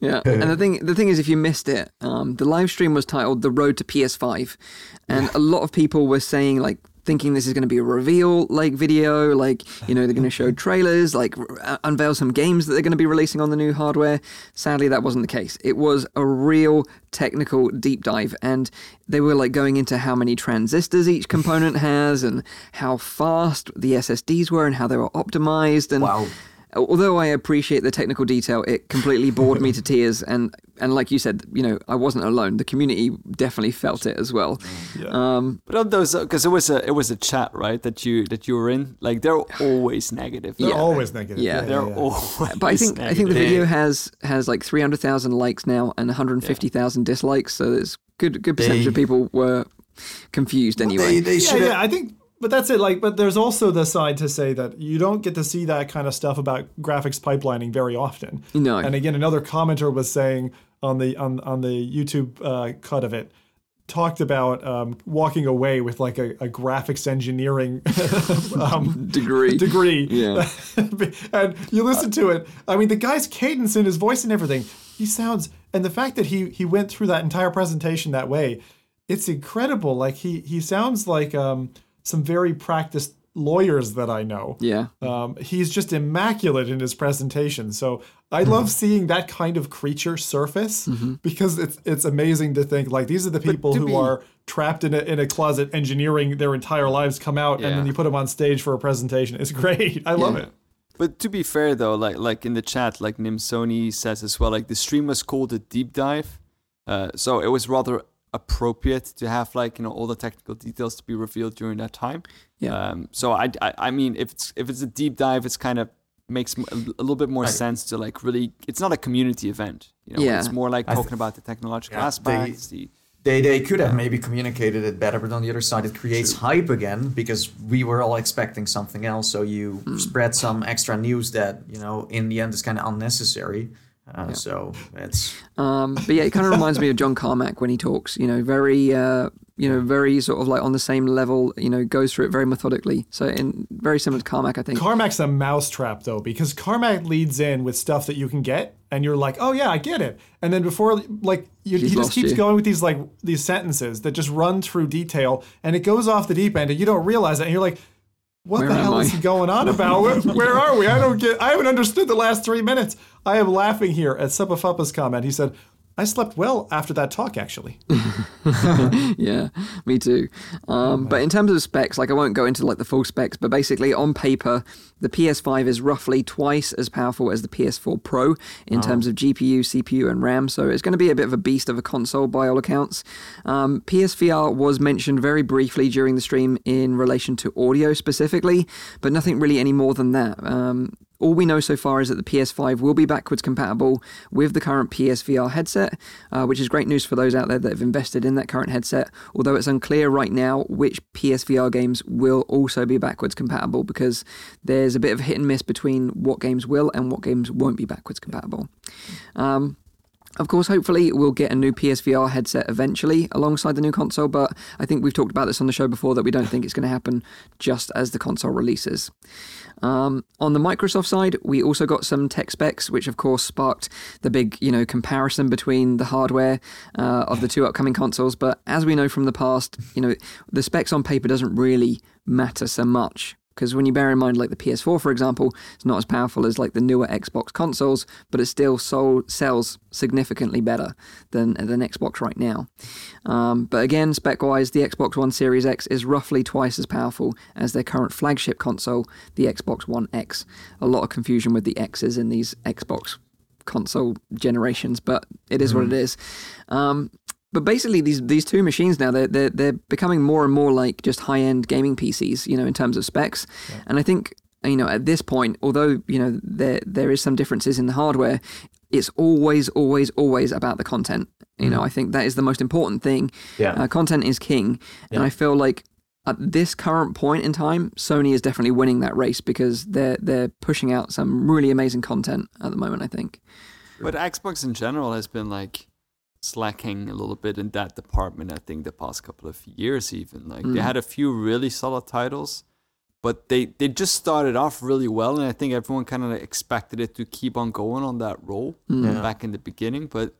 Yeah, and the thing the thing is, if you missed it, um, the live stream was titled "The Road to PS5," and a lot of people were saying like thinking this is going to be a reveal like video, like you know they're going to show trailers, like r- uh, unveil some games that they're going to be releasing on the new hardware. Sadly, that wasn't the case. It was a real technical deep dive, and they were like going into how many transistors each component has, and how fast the SSDs were, and how they were optimized, and Wow. although I appreciate the technical detail, it completely bored me to tears. And and like you said, you know, I wasn't alone. The community definitely felt it as well. Um, But on those, because it was a it was a chat, right? That you that you were in. Like they're always negative. They're Yeah. always negative. Yeah. They're yeah. always. but I think I think the video has has like three hundred thousand likes now and one hundred fifty thousand dislikes. So there's good good percentage They- of people were confused anyway. They, they yeah, yeah, I think, but that's it. Like, but there's also the side to say that you don't get to see that kind of stuff about graphics pipelining very often. No. And again, another commenter was saying on the on on the YouTube uh, cut of it, talked about um, walking away with like a, a graphics engineering um, Degree. degree. Yeah. and you listen to it. I mean, the guy's cadence in his voice and everything. He sounds, and the fact that he he went through that entire presentation that way, it's incredible. Like he he sounds like um, some very practiced lawyers that I know. Yeah. Um, he's just immaculate in his presentation. So I Hmm. love seeing that kind of creature surface because it's it's amazing to think like these are the people who be- are trapped in a, in a closet engineering their entire lives come out and then you put them on stage for a presentation. It's great. I love it. But to be fair though, like like in the chat, like Nim Sony says as well, like the stream was called a deep dive, uh, so it was rather appropriate to have like you know all the technical details to be revealed during that time. Yeah. Um, so I, I I mean if it's if it's a deep dive, it's kind of makes a little bit more sense to like really. It's not a community event. You know, Yeah. it's more like I th- talking about the technological Yeah, they- the They, they could have maybe communicated it better, but on the other side, it creates hype again because we were all expecting something else. So you Hmm. spread some extra news that you know in the end is kind of unnecessary. Uh, So it's Um, but yeah, it kind of reminds me of John Carmack when he talks. You know, very, uh, you know, very sort of like on the same level. You know, goes through it very methodically. So, in very similar to Carmack, I think. Carmack's a mousetrap though, because Carmack leads in with stuff that you can get, and you're like, oh yeah, I get it. And then before, like, you, he just keeps you. going with these like these sentences that just run through detail, and it goes off the deep end, and you don't realize it, and you're like. What Where the hell I? is he going on about? where, where are we? I don't get. I haven't understood the last three minutes. I am laughing here at Sepafuppa's comment. He said, "I slept well after that talk. Actually, yeah, me too. Um, but in terms of specs, like I won't go into like the full specs, but basically on paper, the PS5 is roughly twice as powerful as the PS4 Pro in terms of GPU, CPU, and RAM. So it's going to be a bit of a beast of a console by all accounts. Um, PSVR was mentioned very briefly during the stream in relation to audio specifically, but nothing really any more than that. Um, all we know so far is that the PS5 will be backwards compatible with the current PSVR headset, uh, which is great news for those out there that have invested in that current headset. Although it's unclear right now which PSVR games will also be backwards compatible because there's a bit of hit and miss between what games will and what games won't be backwards compatible. Um, of course, hopefully, we'll get a new PSVR headset eventually alongside the new console, but I think we've talked about this on the show before that we don't think it's going to happen just as the console releases. Um, on the Microsoft side, we also got some tech specs, which of course sparked the big, you know, comparison between the hardware uh, of the two upcoming consoles. But as we know from the past, you know, the specs on paper doesn't really matter so much. Because when you bear in mind, like the PS4, for example, it's not as powerful as like the newer Xbox consoles, but it still sold, sells significantly better than than Xbox right now. Um, but again, spec-wise, the Xbox One Series X is roughly twice as powerful as their current flagship console, the Xbox One X. A lot of confusion with the X's in these Xbox console generations, but it is what it is. Um, but basically, these these two machines now they're they're, they're becoming more and more like just high end gaming PCs, you know, in terms of specs. And I think you know at this point, although you know there there is some differences in the hardware, it's always always always about the content. You know, I think that is the most important thing. Yeah. Uh, content is king, and I feel like at this current point in time, Sony is definitely winning that race because they're they're pushing out some really amazing content at the moment. I think. But Xbox in general has been like slacking a little bit in that department. I think the past couple of years, even like they mm. had a few really solid titles, but they they just started off really well, and I think everyone kind of expected it to keep on going on that roll mm. Yeah. back in the beginning. But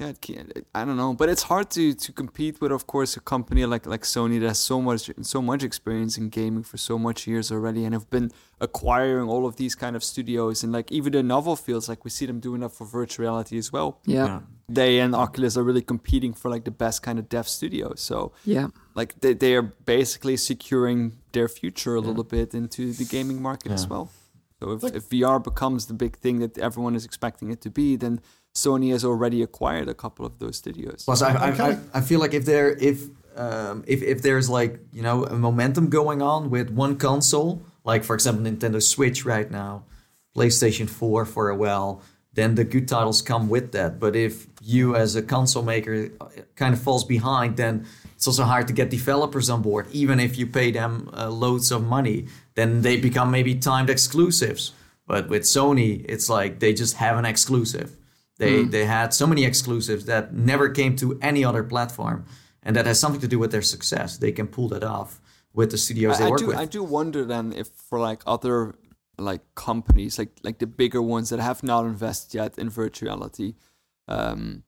yeah, it can't, I don't know. But it's hard to to compete with, of course, a company like like Sony that has so much so much experience in gaming for so much years already, and have been acquiring all of these kind of studios, and like even the novel fields, like we see them doing that for virtual reality as well Yeah. Yeah. they and Oculus are really competing for like the best kind of dev studios. So Yeah. like they, they are basically securing their future a little bit into the gaming market as well. So if, if VR becomes the big thing that everyone is expecting it to be, then Sony has already acquired a couple of those studios. Plus, I, I, I, I feel like if there if um, if if there's like you know a momentum going on with one console, like for example Nintendo Switch right now, PlayStation Four for a while, then the good titles come with that. But if you as a console maker uh, kind of falls behind, then it's also hard to get developers on board. Even if you pay them uh, loads of money, then they become maybe timed exclusives. But with Sony, it's like they just have an exclusive. They they had so many exclusives that never came to any other platform, and that has something to do with their success. They can pull that off with the studios they I, I work do with. I do wonder then if for like other like companies like like the bigger ones that have not invested yet in virtuality, um,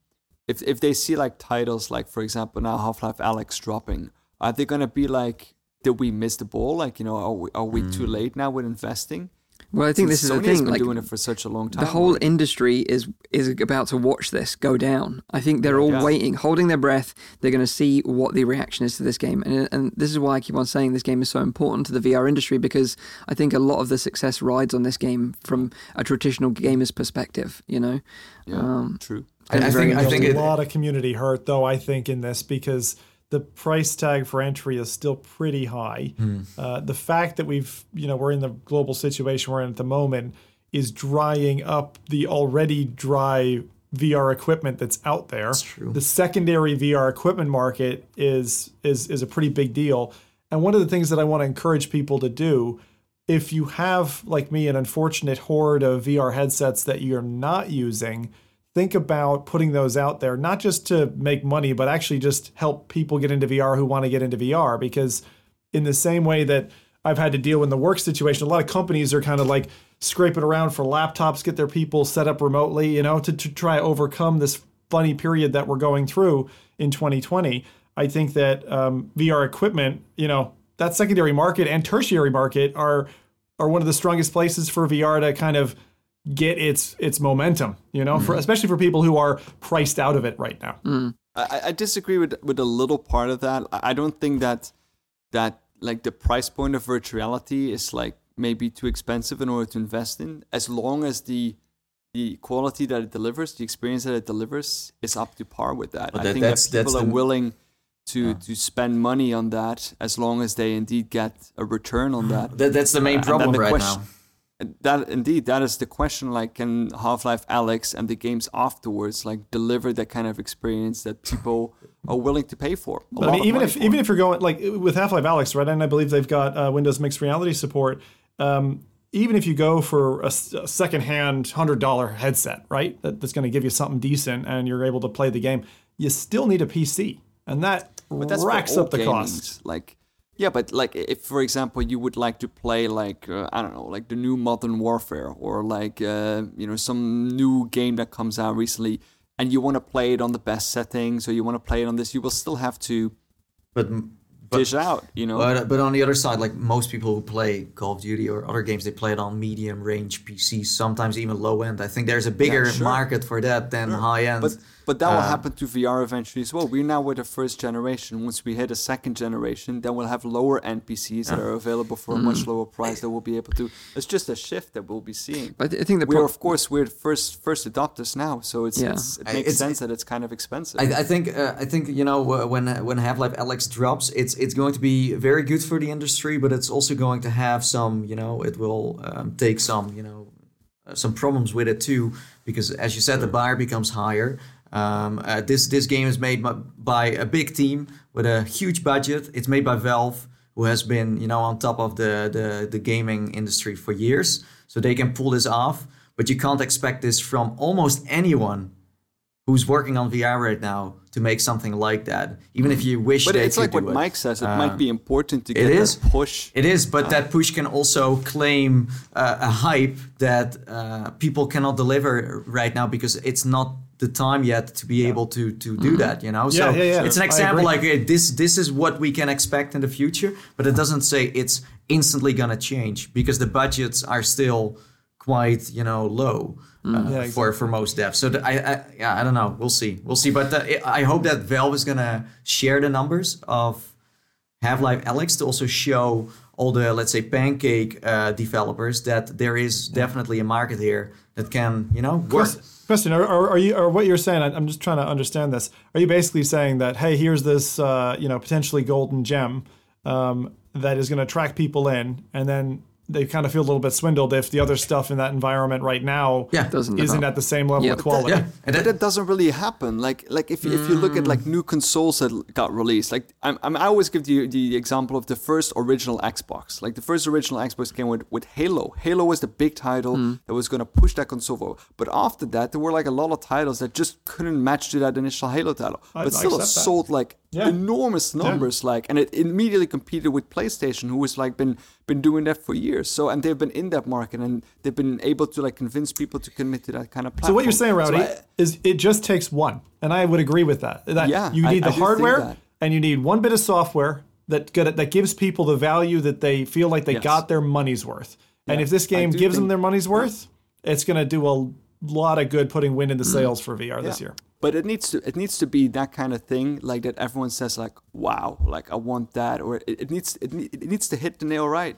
if if they see like titles like for example now Half Life Alyx dropping, are they gonna be like did we miss the ball? Like you know are we, are we too late now with investing? Well, I think this Since is the Sony has thing. been Like doing it for such a long time. the whole already. industry is is about to watch this go down. I think they're all Yeah. waiting, holding their breath. They're going to see what the reaction is to this game, and and this is why I keep on saying this game is so important to the VR industry because I think a lot of the success rides on this game from a traditional gamer's perspective. You know, yeah, um, true. I, I think I There's think a it, lot of community hurt, though. I think in this because the price tag for entry is still pretty high. Uh, the fact that we've, you know, we're in the global situation we're in at the moment is drying up the already dry VR equipment that's out there. That's true. The secondary VR equipment market is is is a pretty big deal. And one of the things that I want to encourage people to do if you have, like me, an unfortunate horde of VR headsets that you're not using, think about putting those out there, not just to make money, but actually just help people get into VR who want to get into VR. Because in the same way that I've had to deal in the work situation, a lot of companies are kind of like scraping around for laptops, get their people set up remotely, you know, to, to try to overcome this funny period that we're going through in 2020. I think that um, VR equipment, you know, that secondary market and tertiary market are are one of the strongest places for VR to kind of get its its momentum. You know, for especially for people who are priced out of it right now. I, I disagree with with a little part of that. I I don't think that that like the price point of virtual reality is like maybe too expensive in order to invest in. As long as the the quality that it delivers, the experience that it delivers, is up to par with that. Well, I that- think that's- that people that's are the- willing to to spend money on that as long as they indeed get a return on that. That, that's the main Uh, problem the right question- now. That indeed, that is the question. Like, can Half Life Alyx and the games afterwards like deliver that kind of experience that people are willing to pay for? But I mean, even if for? even if you're going like with Half Life Alyx, right? And I believe they've got uh, Windows mixed reality support. Um, even if you go for a, a secondhand hundred dollar headset, right? That, that's going to give you something decent, and you're able to play the game. You still need a PC, and that racks up the gaming. cost. Like, yeah, but like if, for example, you would like to play like uh, I don't know, like the new Modern Warfare or like uh, you know some new game that comes out recently, and you want to play it on the best settings or you want to play it on this, you will still have to But but, dish out. You know, but but on the other side, like most people who play Call of Duty or other games, they play it on medium range PCs, sometimes even low end. I think there's a bigger sure. market for that than high end. But but that will Uh, happen to VR eventually as well. We're now with the first generation. Once we hit a second generation, then we'll have lower NPCs that are available for a Mm-hmm. much lower price that we'll be able to. It's just a shift that we'll be seeing. But I think the we're pro- of course we're first first adopters now, so it's, Yeah. it's it makes it's- sense that it's kind of expensive. I, I think uh, I think you know uh, when when Half Life Alyx drops, it's it's going to be very good for the industry, but it's also going to have some you know it will um, take some you know uh, some problems with it too because as you said the bar becomes higher. Um, uh, this this game is made by, a big team with a huge budget. It's made by Valve, who has been you know on top of the the, the gaming industry for years, so they can pull this off. But you can't expect this from almost anyone who's working on VR right now to make something like that. Even if you wish but it's like what it. Mike says. It Uh, might be important to it get is. that push. It is, but that push can also claim uh, a hype that uh, people cannot deliver right now because it's not the time yet to be able to to do that. You know, so Yeah, yeah, yeah. it's an example like hey, this. This is what we can expect in the future, but it doesn't say it's instantly gonna change because the budgets are still quite you know low. Uh, Yeah, for for most devs, so the, I, I yeah I don't know we'll see we'll see, but uh, I hope that Valve is gonna share the numbers of Half-Life Alyx to also show all the let's say pancake uh, developers that there is definitely a market here that can you know work. Question- Are, are, are you or what you're saying? I'm just trying to understand this. Are you basically saying that hey, here's this uh, you know potentially golden gem um, that is going to attract people in, and then they kind of feel a little bit swindled if the other stuff in that environment right now Yeah. Doesn't isn't up. at the same level Yeah. of quality. Yeah, and that, that doesn't really happen. Like, like if, if you look at like new consoles that got released, like I'm, I'm, I always give you the example of the first original Xbox. Like the first original Xbox came with, with Halo. Halo was the big title hmm. that was going to push that console forward. But after that, there were like a lot of titles that just couldn't match to that initial Halo title. I- but still, it accept that. sold like Yeah. enormous numbers. Like, and it immediately competed with PlayStation, who has like been been doing that for years. So, and they've been in that market and they've been able to like convince people to commit to that kind of platform. So what you're saying, Rowdy, I- is it just takes one, and I would agree with that. That Yeah, you need I the think hardware and you need one bit of software that get, that gives people the value that they feel like they Yes. got their money's worth. And Yeah, if this game gives them their money's worth, it's going to do a lot of good putting wind in the mm-hmm. sails for VR this. Year. But it needs to it needs to be that kind of thing, like that everyone says, like, "Wow, like I want that," or it, it needs it, it needs to hit the nail right.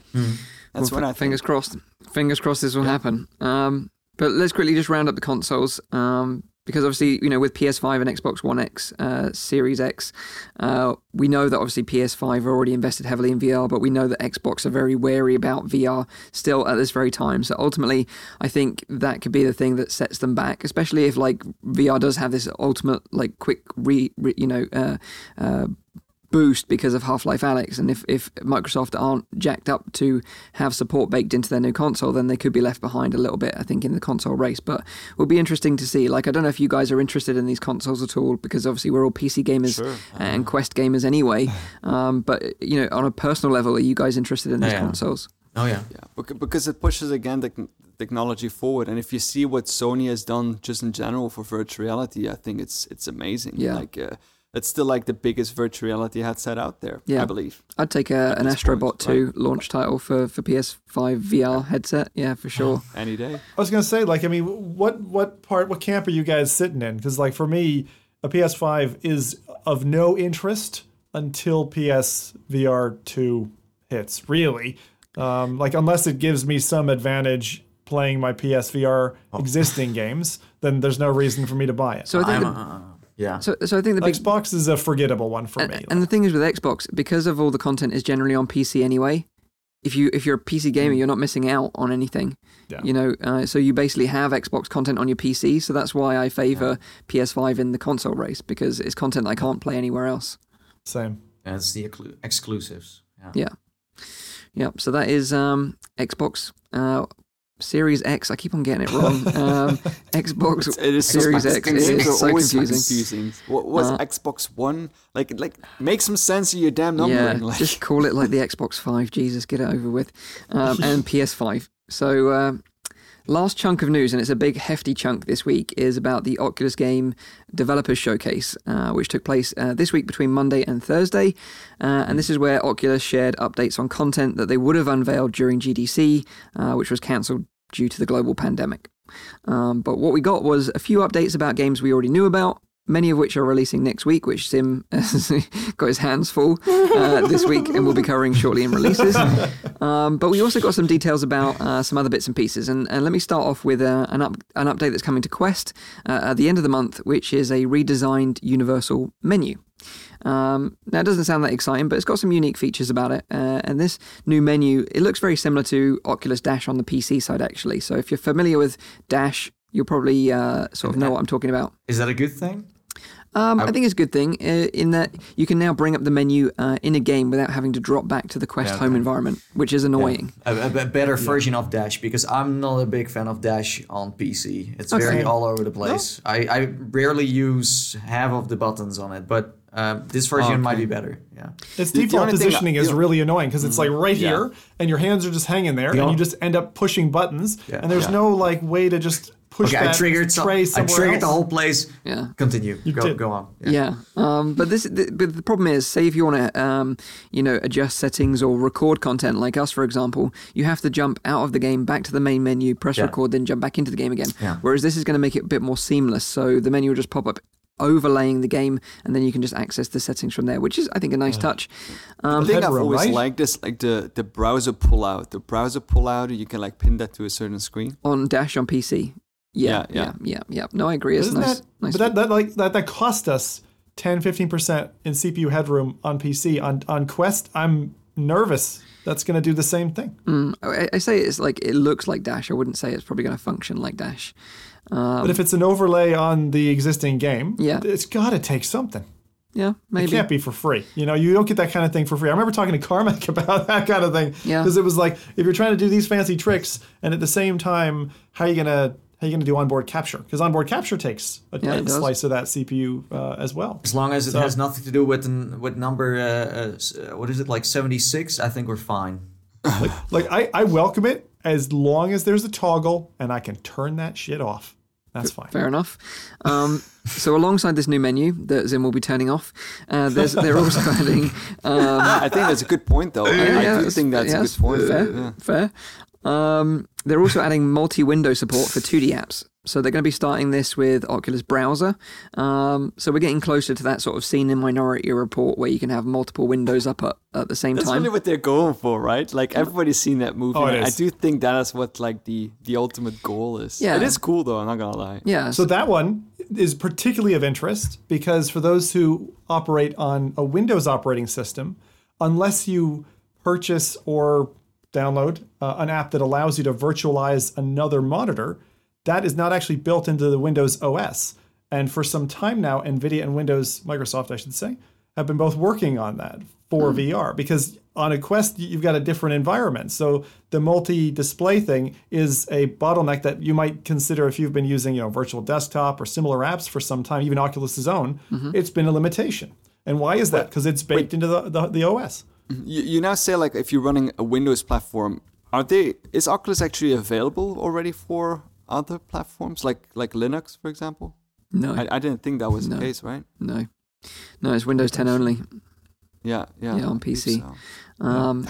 That's Well, what I f- fingers crossed. Fingers crossed this will happen. Um, but let's quickly just round up the consoles. Um, because obviously, you know, with PS5 and Xbox One X, uh, Series X, uh, we know that obviously PS5 are already invested heavily in VR, but we know that Xbox are very wary about VR still at this very time. So ultimately, I think that could be the thing that sets them back, especially if like VR does have this ultimate like quick re, re you know, uh, uh, boost because of Half-Life Alyx, and if, if Microsoft aren't jacked up to have support baked into their new console, then they could be left behind a little bit, I think, in the console race. But it will be interesting to see. Like, I don't know if you guys are interested in these consoles at all, because obviously we're all PC gamers Sure. and Quest gamers anyway. Um, but you know, on a personal level, are you guys interested in these Yeah. consoles? Oh yeah. Yeah, because it pushes again the technology forward, and if you see what Sony has done just in general for virtual reality, I think it's it's amazing. Yeah. like uh, it's still like the biggest virtual reality headset out there. Yeah. I believe. I'd take a, an this Astrobot point, 2 launch title for, for PS5 VR headset. Yeah, for sure. Any day. I was gonna say, like, I mean, what what part, what camp are you guys sitting in? Because, like, for me, a PS5 is of no interest until PS VR two hits. Really, um, like, unless it gives me some advantage playing my PSVR existing games, then there's no reason for me to buy it. So I think the, uh, yeah. so, so I think the big Xbox is a forgettable one for me. and, and the thing is with Xbox, because of all the content is generally on PC anyway. If you if you're a PC gamer, you're not missing out on anything. Yeah. You know, uh, so you basically have Xbox content on your PC. So that's why I favor PS5 in the console race because it's content I can't play anywhere else. Same. That's the exclu- exclusives. Yeah. Yeah. Yep. So that is um, Xbox uh, Series X. I keep on getting it wrong. Um, Xbox It is so Series X. It names is so confusing. confusing. What was Uh, Xbox One? Like, like make some sense of your damn Yeah, numbering. like, just call it like the Xbox Five. Jesus, get it over with. Um, and PS5. So uh, last chunk of news, and it's a big hefty chunk this week, is about the Oculus Game Developers Showcase, uh, which took place uh, this week between Monday and Thursday. Uh, and this is where Oculus shared updates on content that they would have unveiled during GDC, uh, which was cancelled due to the global pandemic. Um, but what we got was a few updates about games we already knew about, many of which are releasing next week, which Sim has got his hands full uh, this week and we will be covering shortly in releases. Um, but we also got some details about uh, some other bits and pieces. And, and let me start off with uh, an, up, an update that's coming to Quest uh, at the end of the month, which is a redesigned universal menu. Um, now, it doesn't sound that exciting, but it's got some unique features about it. Uh, and this new menu, it looks very similar to Oculus Dash on the PC side, actually. So if you're familiar with Dash, you'll probably uh, sort of know what I'm talking about. Is that a good thing? Um, I think it's a good thing uh, in that you can now bring up the menu uh, in a game without having to drop back to the Quest Yeah, home okay. environment, which is annoying. A, a- a better version of Dash because I'm not a big fan of Dash on PC. It's very all over the place. I, I rarely use half of the buttons on it, but um, this version might be better. Yeah. Its The- the default I- positioning is really annoying because it's like right yeah. here, and your hands are just hanging there, and Yeah. you just end up pushing buttons, Yeah. and there's Yeah. no like way to just push Okay, I triggered some, tray I somewhere triggered the whole place. Yeah. Continue. Go did. go on. Yeah, um, but this, the, but the problem is, say if you want to, um, you know, adjust settings or record content, like us, for example, you have to jump out of the game back to the main menu, press Yeah. record, then jump back into the game again. Yeah. Whereas this is going to make it a bit more seamless, so the menu will just pop up overlaying the game, and then you can just access the settings from there, which is, I think, a nice touch. Um, I think I've always right? liked this, like the the browser pullout. The browser pullout, you can like pin that to a certain screen. on Dash on PC. Yeah, yeah, Yeah, yeah, yeah. No, I agree. It's Isn't nice. that, nice. But that, that like that that cost us 10 15% in CPU headroom on PC. On on Quest, I'm nervous that's going to do the same thing. Mm, I, I say it's like it looks like Dash. I wouldn't say it's probably going to function like Dash. Um, But if it's an overlay on the existing game, Yeah. it's got to take something. yeah, It maybe. can't be for free. You know, you don't get that kind of thing for free. I remember talking to Carmack about that kind of thing. Yeah. Because it was like, if you're trying to do these fancy tricks, and at the same time, how are you gonna how are you gonna do onboard capture? Because onboard capture takes a, Yeah, it a does. slice of that CPU uh, as well. As long as it So- has nothing to do with an, with number uh, uh, what is it like 76, I think we're fine. Like I, I welcome it as long as there's a toggle and I can turn that shit off. That's fine. Fair enough. Um, so alongside this new menu that Zim will be turning off, uh, there's, they're also adding. Um, I think that's a good point, though. I, I yeah, do think that's yes, a good point. Fair, Yeah. fair. Um, they're also adding multi-window support for 2D apps. So they're going to be starting this with Oculus Browser. Um, so we're getting closer to that sort of scene in Minority Report where you can have multiple windows up at, at the same That's time. That's really what they're going for, right? Like everybody's seen that movie. Oh, I do think that is what like the the ultimate goal is. Yeah. it is cool though. I'm not gonna lie. yeah. So that one is particularly of interest because for those who operate on a Windows operating system, unless you purchase or download uh, an app that allows you to virtualize another monitor, that is not actually built into the Windows OS. And for some time now, NVIDIA and Windows, Microsoft, I should say, have been both working on that for VR because on a Quest you've got a different environment. So the multi-display thing is a bottleneck that you might consider if you've been using, you know, virtual desktop or similar apps for some time, even Oculus's own, it's been a limitation. And why is that? Because it's baked into the, the, the OS. You, you now say like if you're running a Windows platform, are they is Oculus actually available already for other platforms like like Linux, for example? No, I, I didn't think that was No. the case, right? no, no. It's Windows 10 only. Yeah, yeah. Yeah, on PC. so. Um,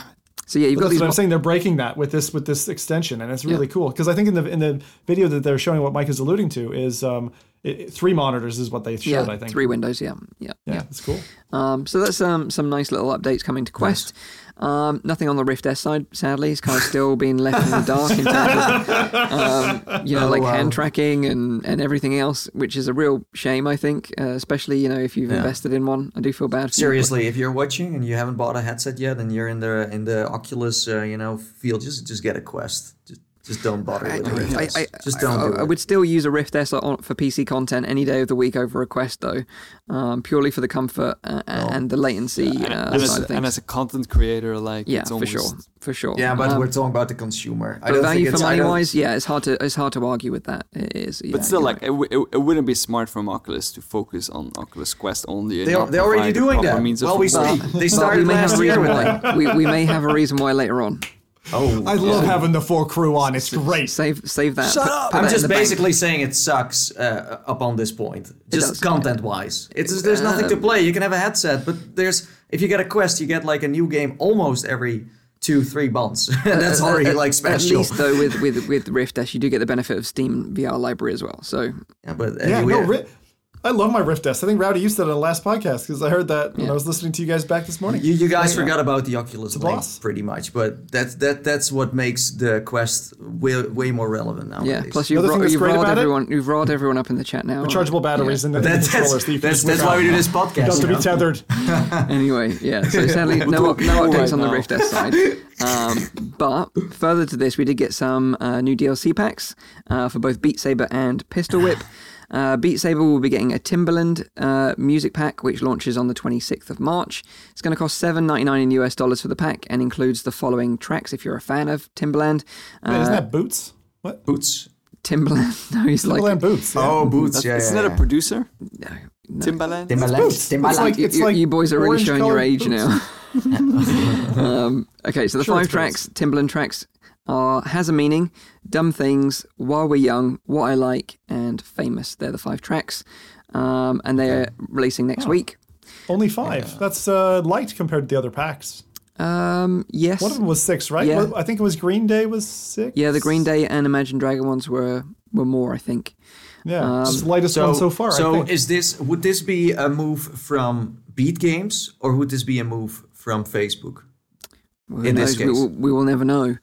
so yeah, you've But got that's these. what I'm mo- saying. They're breaking that with this with this extension, and it's really cool because I think in the in the video that they're showing, what Mike is alluding to is um, it, it- three monitors is what they showed. yeah, I think three windows. Yeah, yeah, Yeah, yeah. it's cool. Um, so that's um, some nice little updates coming to Quest. Um, nothing on the Rift S side, sadly. It's kind of still being left in the dark in terms of, um, you know, Oh, like wow. hand tracking and, and everything else, which is a real shame, I think, uh, especially, you know, if you've Yeah. invested in one. I do feel bad for you. Seriously, if you're watching and you haven't bought a headset yet, and you're in the in the Oculus, uh, you know, field, just just get a Quest. Just just don't bother with the Rift I, S. I, just don't I, do I it. would still use a Rift S on, for PC content any day of the week over a Quest, though, um, purely for the comfort uh, and the latency And, uh, and, as, and as a content creator, like yeah, it's for almost, sure, for sure. yeah, but Um, we're talking about the consumer. I but don't value think for money wise, yeah, it's hard to it's hard to argue with that. It is, yeah, But still, you're like it, w- it, it wouldn't be smart from Oculus to focus on Oculus Quest only. They, not they're already doing that. means Well, we fulfillment. see, they started we may have last a year reason with that. why. we, we may have a reason why later on. Oh, I love having the four crew on. It's great. Save save that. Shut put- up! put I'm that just the bank. basically saying it sucks uh, up on this point, does, just content wise. It's there's nothing Um, to play. You can have a headset, but there's if you get a Quest, you get like a new game almost every two three months. That's already At- like At special. least though, with with with Rift S, you do get the benefit of Steam VR library as well. So yeah, but Yeah, no, Ri- I love my Rift S. I think Rowdy used that on the last podcast because I heard that when I was listening to you guys back this morning. you, you guys forgot about the Oculus a Link boss. pretty much, but that's that that's what makes the Quest way, way more relevant nowadays. yeah. Plus you've, Another ro- you've great rolled about it- everyone. You've rolled everyone up in the chat now. Rechargeable batteries and the, That- and the that's controllers. that you that's, that's why we do this podcast. Don't to be tethered. anyway, yeah. So sadly, no, no updates right on the. Rift S side. Um, but further to this, we did get some uh, new DLC packs uh, for both Beat Saber and Pistol Whip. Uh, Beat Saber will be getting a Timberland uh, music pack, which launches on the 26th of March. It's going to cost $7.99 in US dollars for the pack and includes the following tracks if you're a fan of Timberland. Wait, Uh, isn't that Boots? What? Boots. Timberland. No, he's like. Timberland Boots. yeah. Oh, Boots. That's- Yeah, isn't yeah, that yeah. a producer? No, no. Timbaland? Timberland. Boots. Timberland. It's like- You, it's you- like you boys are really showing your age boots. now. um, okay, so the Sure five tracks, Timberland tracks, are Has a Meaning, Dumb Things, While We're Young, What I Like, and Famous. They're the five tracks. Um, and they're releasing next Oh. week. Only five. That's uh, light compared to the other packs. Um, yes. One of them was six, right? Yeah. I think it was Green Day was six. yeah, the Green Day and Imagine Dragon ones were, were more, I think. Yeah, it's the lightest one so far. I So think. is this would this be a move from Beat Games or would this be a move from Facebook? Who In this knows? We, case. will, we will never know.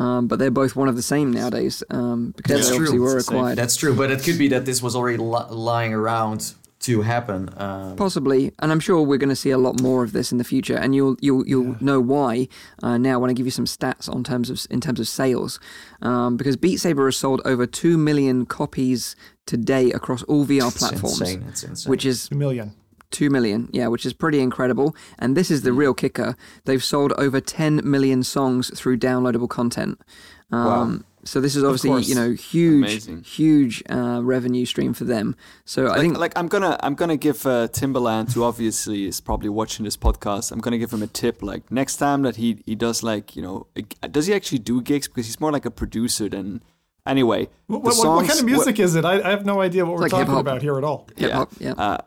Um, but they're both one of the same nowadays um, because That's they obviously true. were It's the same. acquired. That's true, but it could be that this was already li- lying around to happen. Um, Possibly, and I'm sure we're going to see a lot more of this in the future, and you'll you'll you'll know why uh, now when I give you some stats on terms of in terms of sales, um, because Beat Saber has sold over two million copies today across all VR it's platforms, insane. It's insane. which is Two million. Two million, yeah, which is pretty incredible. And this is the real kicker: they've sold over ten million songs through downloadable content. Um, Wow. So this is obviously you know huge, Amazing. huge uh, revenue stream for them. So I think like I'm gonna I'm gonna give uh, Timberland, who obviously is probably watching this podcast. I'm gonna give him a tip. Like next time that he he does like you know, does he actually do gigs? Because he's more like a producer than. Anyway, What, the what, what kind of music is it? I, I have no idea what we're like talking hip-hop. about here at all. hip hop, yeah. Uh,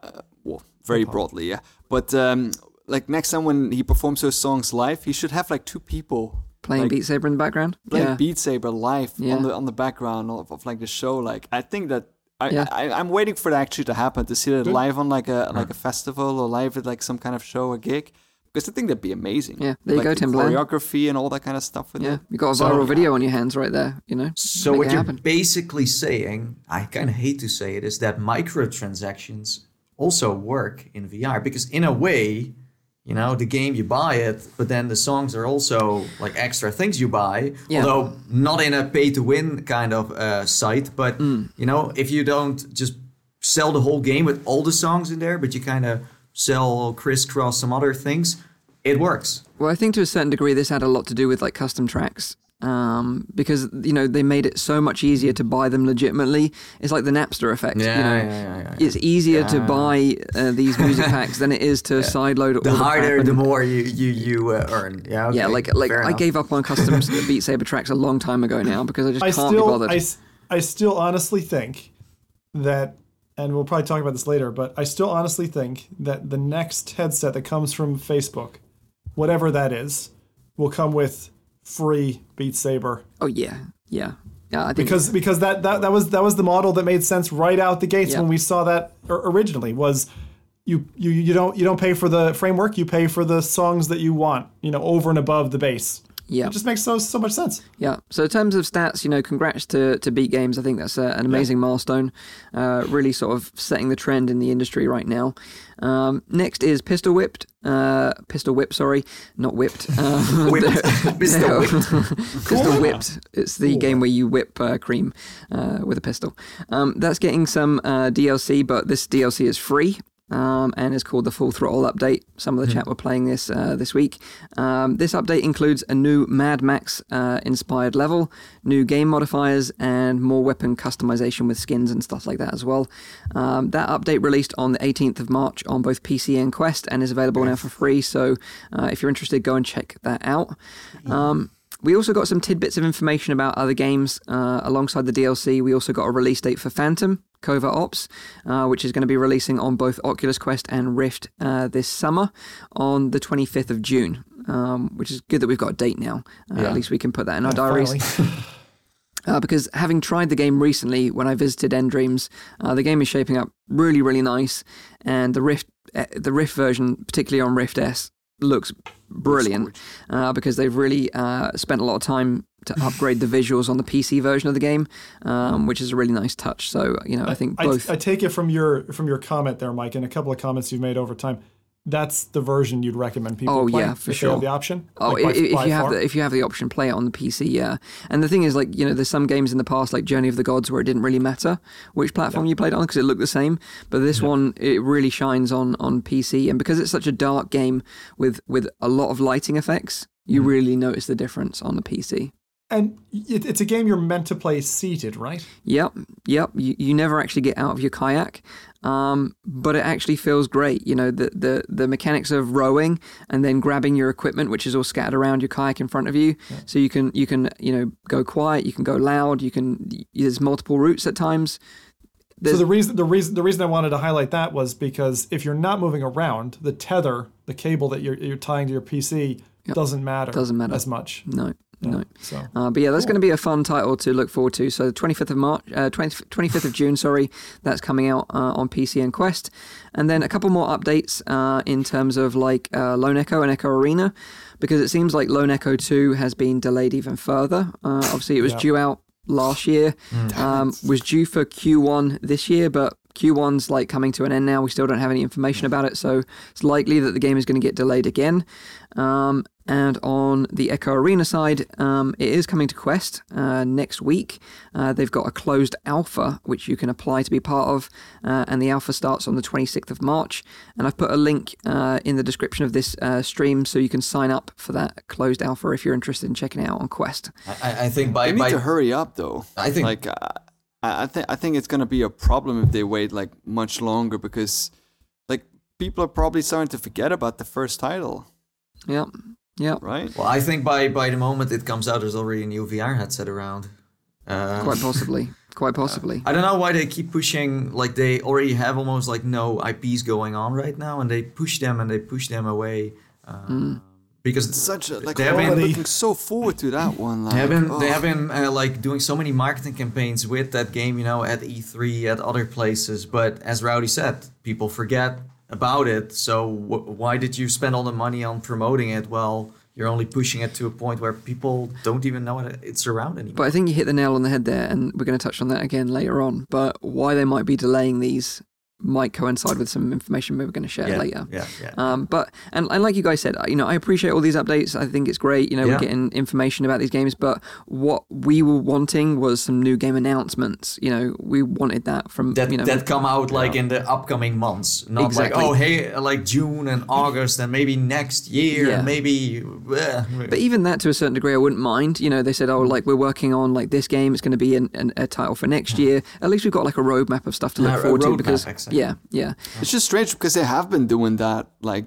well, very broadly, yeah. But um, like next time when he performs those songs live, he should have like two people playing like, Beat Saber in the background. playing yeah. Beat Saber live Yeah. on the on the background of, of like the show. Like I think that. I, Yeah. I, I'm waiting for that actually to happen to see that live on like a like a festival or live at like some kind of show or gig because I think that'd be amazing. Yeah, there you like go, the Timbaland. Choreography and all that kind of stuff with Yeah, you got a So- viral video on your hands right there. You know. So Make what you're happen. basically saying, I kind of hate to say it, is that microtransactions also work in VR because in a way, you know, the game you buy it, but then the songs are also like extra things you buy. Yeah. Although not in a pay-to-win kind of uh, site, but Mm. you know, if you don't just sell the whole game with all the songs in there, but you kind of sell crisscross some other things, it works. Well, I think to a certain degree, this had a lot to do with like custom tracks. Um, because you know they made it so much easier to buy them legitimately. It's like the Napster effect. you know, yeah, yeah, yeah. it's easier to buy uh, these music packs than it is to sideload the the harder, and- the more you you you uh, earn. Yeah, okay, Yeah, like like fair I enough. gave up on custom Beat Saber tracks a long time ago now because I just I can't be still, bothered. I, s- I still honestly think that, and we'll probably talk about this later, but I still honestly think that the next headset that comes from Facebook, whatever that is, will come with free Beat Saber oh yeah, yeah, yeah. I think because because that, that that was that was the model that made sense right out the gates when we saw that originally was. You, you, you don't you don't pay for the framework you pay for the songs that you want you know over and above the base yeah, it just makes so so much sense yeah. So in terms of stats, you know, congrats to to Beat Games. I think that's uh, an amazing milestone. Uh, really sort of setting the trend in the industry right now. Um, next is Pistol Whipped. Uh, Pistol Whip, sorry, not whipped. Uh, Whipped. Pistol whipped. Pistol Whipped. It's the game where you whip uh, cream uh, with a pistol. Um, that's getting some uh, DLC, but this DLC is free. Um, and is called the Full Throttle Update. Some of the chat were playing this uh, this week. Um, this update includes a new Mad Max uh, inspired level, new game modifiers, and more weapon customization with skins and stuff like that as well. Um, that update released on the 18th of March on both PC and Quest and is available now for free. So uh, if you're interested, go and check that out. Um, we also got some tidbits of information about other games uh, alongside the DLC. We also got a release date for Phantom Covert Ops, uh, which is going to be releasing on both Oculus Quest and Rift uh, this summer on the 25th of June. Um, which is good that we've got a date now. Uh, Yeah. At least we can put that in our diaries. Uh, because having tried the game recently when I visited nDreams, uh, the game is shaping up really, really nice, and the Rift, uh, the Rift version, particularly on Rift S, looks brilliant uh, because they've really uh, spent a lot of time to upgrade the visuals on the PC version of the game, um, which is a really nice touch. So you know, I think I, both. I take it from your from your comment there, Mike, and a couple of comments you've made over time. That's the version you'd recommend people Oh, play yeah, for if they sure. have the option. Oh, Like, by- if, by you have the if you have the option, play it on the PC. Yeah, and the thing is, like you know, there's some games in the past, like Journey of the Gods, where it didn't really matter which platform you played on because it looked the same. But this one, it really shines on on PC, and because it's such a dark game with with a lot of lighting effects, you Mm-hmm. really notice the difference on the PC. and it, it's a game you're meant to play seated, right? Yep, yep. You, you never actually get out of your kayak, um, but it actually feels great. You know, the, the the mechanics of rowing and then grabbing your equipment, which is all scattered around your kayak in front of you, so you can you can you know go quiet, you can go loud, you can. There's multiple routes at times. So the reason the reason the reason I wanted to highlight that was because if you're not moving around, the tether, the cable that you're you're tying to your PC doesn't matter. Doesn't matter. as much. No, no. So Uh, but yeah, that's going to be a fun title to look forward to. So the 25th of March, uh, 20, 25th of June, sorry, that's coming out uh, on PC and Quest. And then a couple more updates uh, in terms of like uh, Lone Echo and Echo Arena, because it seems like Lone Echo 2 has been delayed even further. Uh, obviously, it was Yeah. due out last year, um, was due for Q1 this year, but Q1's like coming to an end now. We still don't have any information about it, so it's likely that the game is going to get delayed again. Um, and on the Echo Arena side, um, it is coming to Quest uh, next week. Uh, they've got a closed alpha which you can apply to be part of, uh, and the alpha starts on the 26th of March. And I've put a link uh, in the description of this uh, stream so you can sign up for that closed alpha if you're interested in checking it out on Quest. I, I think by, They need by to hurry up though. I think- like uh, I, I think I think it's gonna be a problem if they wait like much longer because like people are probably starting to forget about the first title, Yep, yep. right? well, I think by by the moment it comes out, there's already a new VR headset around. Uh, Quite possibly. Quite possibly. I don't know why they keep pushing. Like they already have almost like no IPs going on right now, and they push them and they push them away uh, because It's such a like They have I'm been- looking so forward to that one. Like, They have been oh. they have been uh, like doing so many marketing campaigns with that game, you know, at E3, at other places. But as Rowdy said, people forget about it. So w- why did you spend all the money on promoting it? Well, you're only pushing it to a point where people don't even know it, it's around anymore. But I think you hit the nail on the head there, and we're going to touch on that again later on. But why they might be delaying these might coincide with some information we were going to share Yeah, later. yeah, yeah. Um, but and, and like you guys said, you know, I appreciate all these updates. I think it's great. You know, Yeah. we're getting information about these games. But what we were wanting was some new game announcements. You know, we wanted that from that you know that come out like in the upcoming months, not Exactly. like oh hey like June and August and maybe next year Yeah. and maybe. eh. But even that, to a certain degree, I wouldn't mind. You know, they said, "Oh, like we're working on like this game. It's going to be an, an, a title for next year." At least we've got like a roadmap of stuff to look Yeah, forward to. Because exactly. Yeah, yeah, It's just strange because they have been doing that like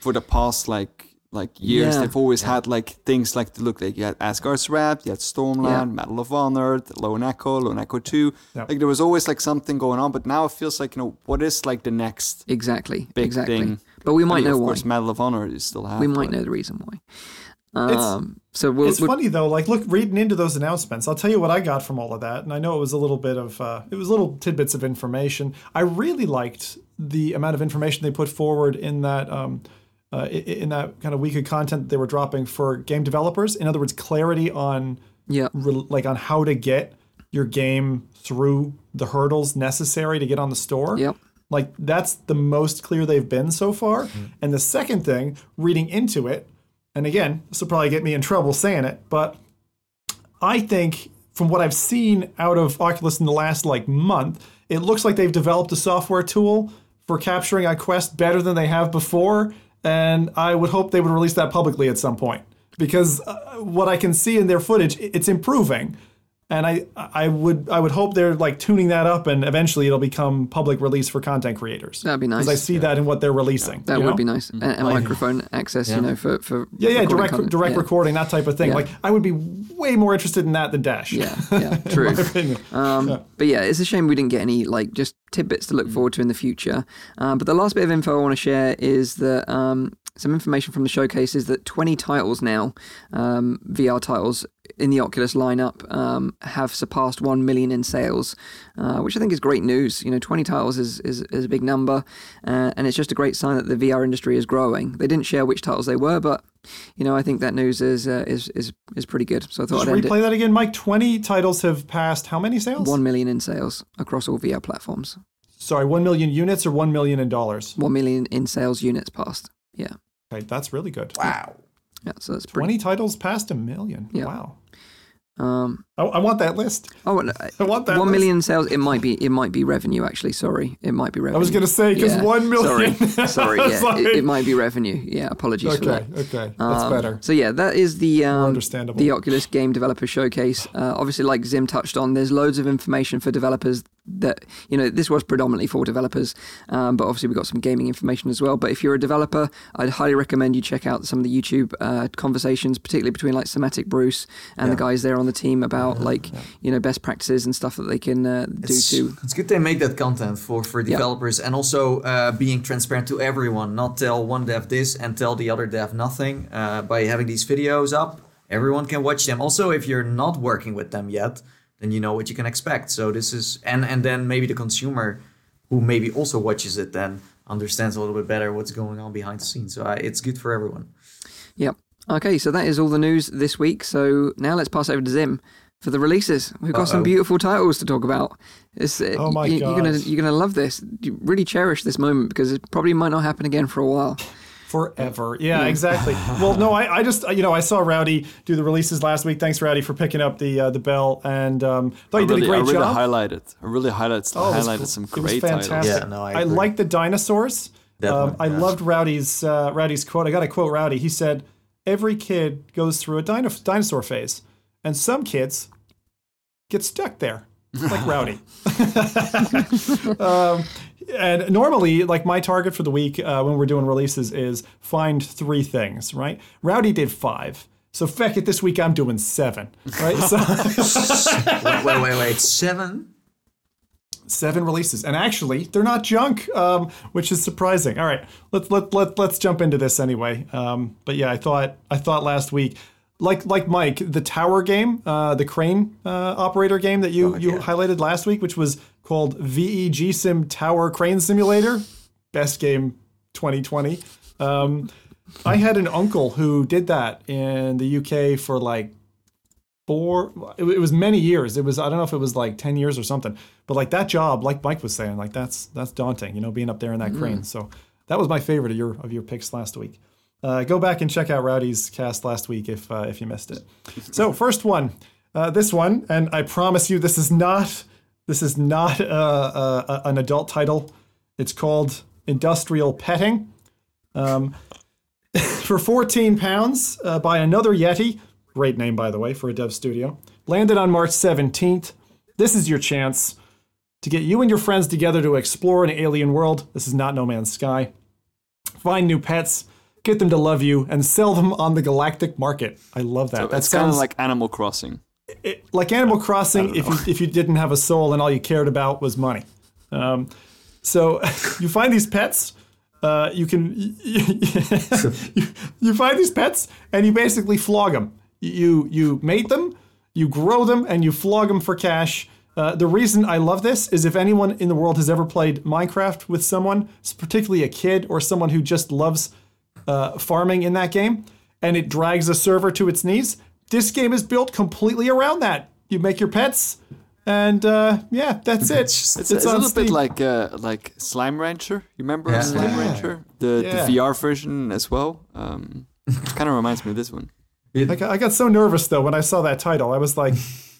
for the past like like years. Yeah. They've always had like things like to look like you had Asgard's Wrath, you had Stormland, Yeah. Medal of Honor, Lone Echo, Lone Echo Two. Yep. Like there was always like something going on, but now it feels like you know what is like the next exactly, big exactly. thing. But we I might mean, know of why. course, Medal of Honor is still have. we might know the reason why. It's- Um, so we'll, it's we'll funny though like look reading into those announcements i'll tell you what i got from all of that and i know it was a little bit of uh, it was little tidbits of information. I really liked the amount of information they put forward in that um, uh, in that kind of week of content that they were dropping for game developers. In other words clarity on yeah, re- like on how to get your game through the hurdles necessary to get on the store. Yep. like that's the most clear they've been so far. And the second thing, reading into it, and again, this will probably get me in trouble saying it, but I think from what I've seen out of Oculus in the last like month, it looks like they've developed a software tool for capturing on Quest better than they have before. And I would hope they would release that publicly at some point because uh, what I can see in their footage, it's improving. And I, I would, I would hope they're like tuning that up, and eventually it'll become public release for content creators. That'd be nice. Because I see that in what they're releasing. that you would know? be nice. And, and microphone access, you know, for for Yeah, yeah, direct content. direct yeah. recording, that type of thing. Yeah. Like I would be way more interested in that than Dash. Yeah, yeah, true. in my. Um, But yeah, it's a shame we didn't get any like just tidbits to look forward to in the future. Um, but the last bit of info I want to share is that um, some information from the showcase is that 20 titles now, um, VR titles in the Oculus lineup, um, have surpassed 1 million in sales, uh, which I think is great news. You know, 20 titles is, is, is a big number, uh, and it's just a great sign that the VR industry is growing. They didn't share which titles they were, but you know, I think that news is uh, is, is is pretty good. So I thought Just I'd end replay that again, Mike. Twenty titles have passed how many sales? One million in sales across all VR platforms. Sorry, one million units or one million in dollars. 1 million in sales units passed. Yeah. Okay, that's really good. Wow. Yeah. So that's pretty. Twenty titles past a million. Yeah. Wow. Um, I, I want that list. oh, uh, I want that. one list. million sales. It might be. It might be revenue. Actually, sorry. It might be revenue. I was gonna say because Yeah, one million. Sorry. Sorry. Yeah. It, it might be revenue. Yeah. Apologies for okay, that. okay, that's Um, better. So yeah, that is the um, understandable. the Oculus Game Developer Showcase. Uh, obviously, like Zim touched on, there's loads of information for developers. That you know, this was predominantly for developers, um, but obviously we got some gaming information as well. But if you're a developer, I'd highly recommend you check out some of the YouTube uh, conversations, particularly between like somatic Bruce and the guys there on the team about like you know best practices and stuff that they can uh, do It's, to it's good they make that content for, for developers and also uh, being transparent to everyone, not tell one dev this and tell the other dev nothing. Uh, by having these videos up, everyone can watch them. Also, if you're not working with them yet, then you know what you can expect. So this is and and then maybe the consumer who maybe also watches it then understands a little bit better what's going on behind the scenes. So uh, it's good for everyone. Yep. Okay, so that is all the news this week. So now let's pass over to Zim for the releases. We've got some Uh-oh. beautiful titles to talk about. It's, uh, Oh my you, You're gonna you're gonna love this. You really cherish this moment because it probably might not happen again for a while. Forever. Yeah, exactly. well, no, I, I just you know I saw Rowdy do the releases last week. Thanks, Rowdy, for picking up the uh, the bell, and um, thought I you did a great I really job. highlighted. I really highlighted, Oh, it was highlighted gr- some it was great titles. fantastic. Yeah, no, I I like the dinosaurs. That Um, one, I yeah. loved Rowdy's uh, Rowdy's quote. I got to quote Rowdy. He said, "Every kid goes through a dino- dinosaur phase, and some kids get stuck there, like Rowdy." um, and normally, like my target for the week uh, when we're doing releases is find three things. Right? Rowdy did five. So feck it, this week I'm doing seven. Right? So wait, wait, wait, wait. Seven? seven releases and actually they're not junk um, which is surprising all right let's let, let, let's jump into this anyway um, but yeah i thought i thought last week like like mike the tower game uh, the crane uh, operator game that you you highlighted last week which was called veg sim tower crane simulator best game 2020 um, i had an uncle who did that in the uk for like four. It, it was many years. It was I don't know if it was like ten years or something. But like that job, like Mike was saying, like that's that's daunting. You know, being up there in that crane. So that was my favorite of your of your picks last week. Uh, go back and check out Rowdy's cast last week if uh, if you missed it. So first one, uh, this one, and I promise you, this is not this is not uh, uh, an adult title. It's called Industrial Petting. Um, for 14 pounds uh, by another Yeti. Great name, by the way, for a dev studio. Landed on March 17th. This is your chance to get you and your friends together to explore an alien world. This is not No Man's Sky. Find new pets, get them to love you, and sell them on the galactic market. I love that. that kind of sounds like Animal Crossing. it, like Animal Crossing if you if you didn't have a soul and all you cared about was money. Um, so you find these pets. Uh, you can you, you find these pets and you basically flog them. You you mate them, you grow them, and you flog them for cash. Uh, the reason I love this is if anyone in the world has ever played Minecraft with someone, particularly a kid or someone who just loves uh, farming in that game, and it drags a server to its knees. This game is built completely around that. You make your pets, and uh, yeah, that's it. just- It's, it's a on little bit like uh, like Slime Rancher. You remember Yeah. Slime Yeah. Rancher? The Yeah. the VR version as well. Um, kind of reminds me of this one. I got, I got so nervous though when I saw that title. I was like,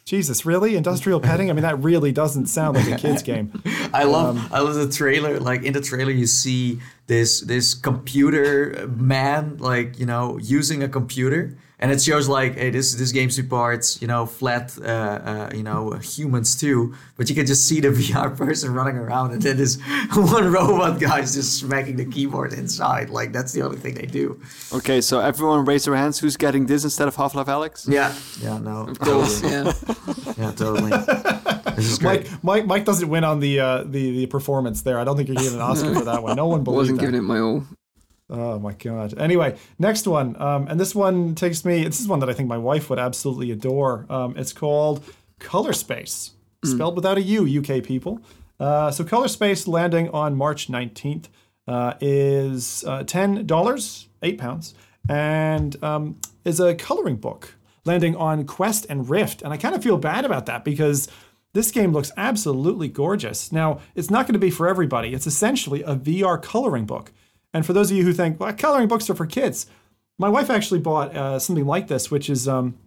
Jesus, really? Industrial petting? I mean, that really doesn't sound like a kid's game. I love Um, I love the trailer. Like in the trailer, you see this this computer man, like you know, using a computer, and it shows like, hey, this this game supports you know flat, uh, uh, you know, humans too. But you can just see the VR person running around, and then this one robot guy is just smacking the keyboard inside. Like that's the only thing they do. Okay, so everyone raise their hands. Who's getting this instead of Half Life Alyx? Yeah, yeah, no, Of course, yeah. yeah, totally. This is great. Mike, Mike, Mike doesn't win on the uh, the the performance there. I don't think you're getting an Oscar for that one. No one believes I Wasn't that. giving it my all. Oh my god. Anyway, next one, um, and this one takes me. This is one that I think my wife would absolutely adore. Um, it's called Color Space, spelled without a U, UK people. Uh, so Color Space landing on March nineteenth uh, is uh, ten dollars, eight pounds, and um, is a coloring book landing on Quest and Rift. And I kind of feel bad about that because this game looks absolutely gorgeous. Now, it's not going to be for everybody. It's essentially a VR coloring book. And for those of you who think, well, coloring books are for kids, my wife actually bought uh, something like this, which is um,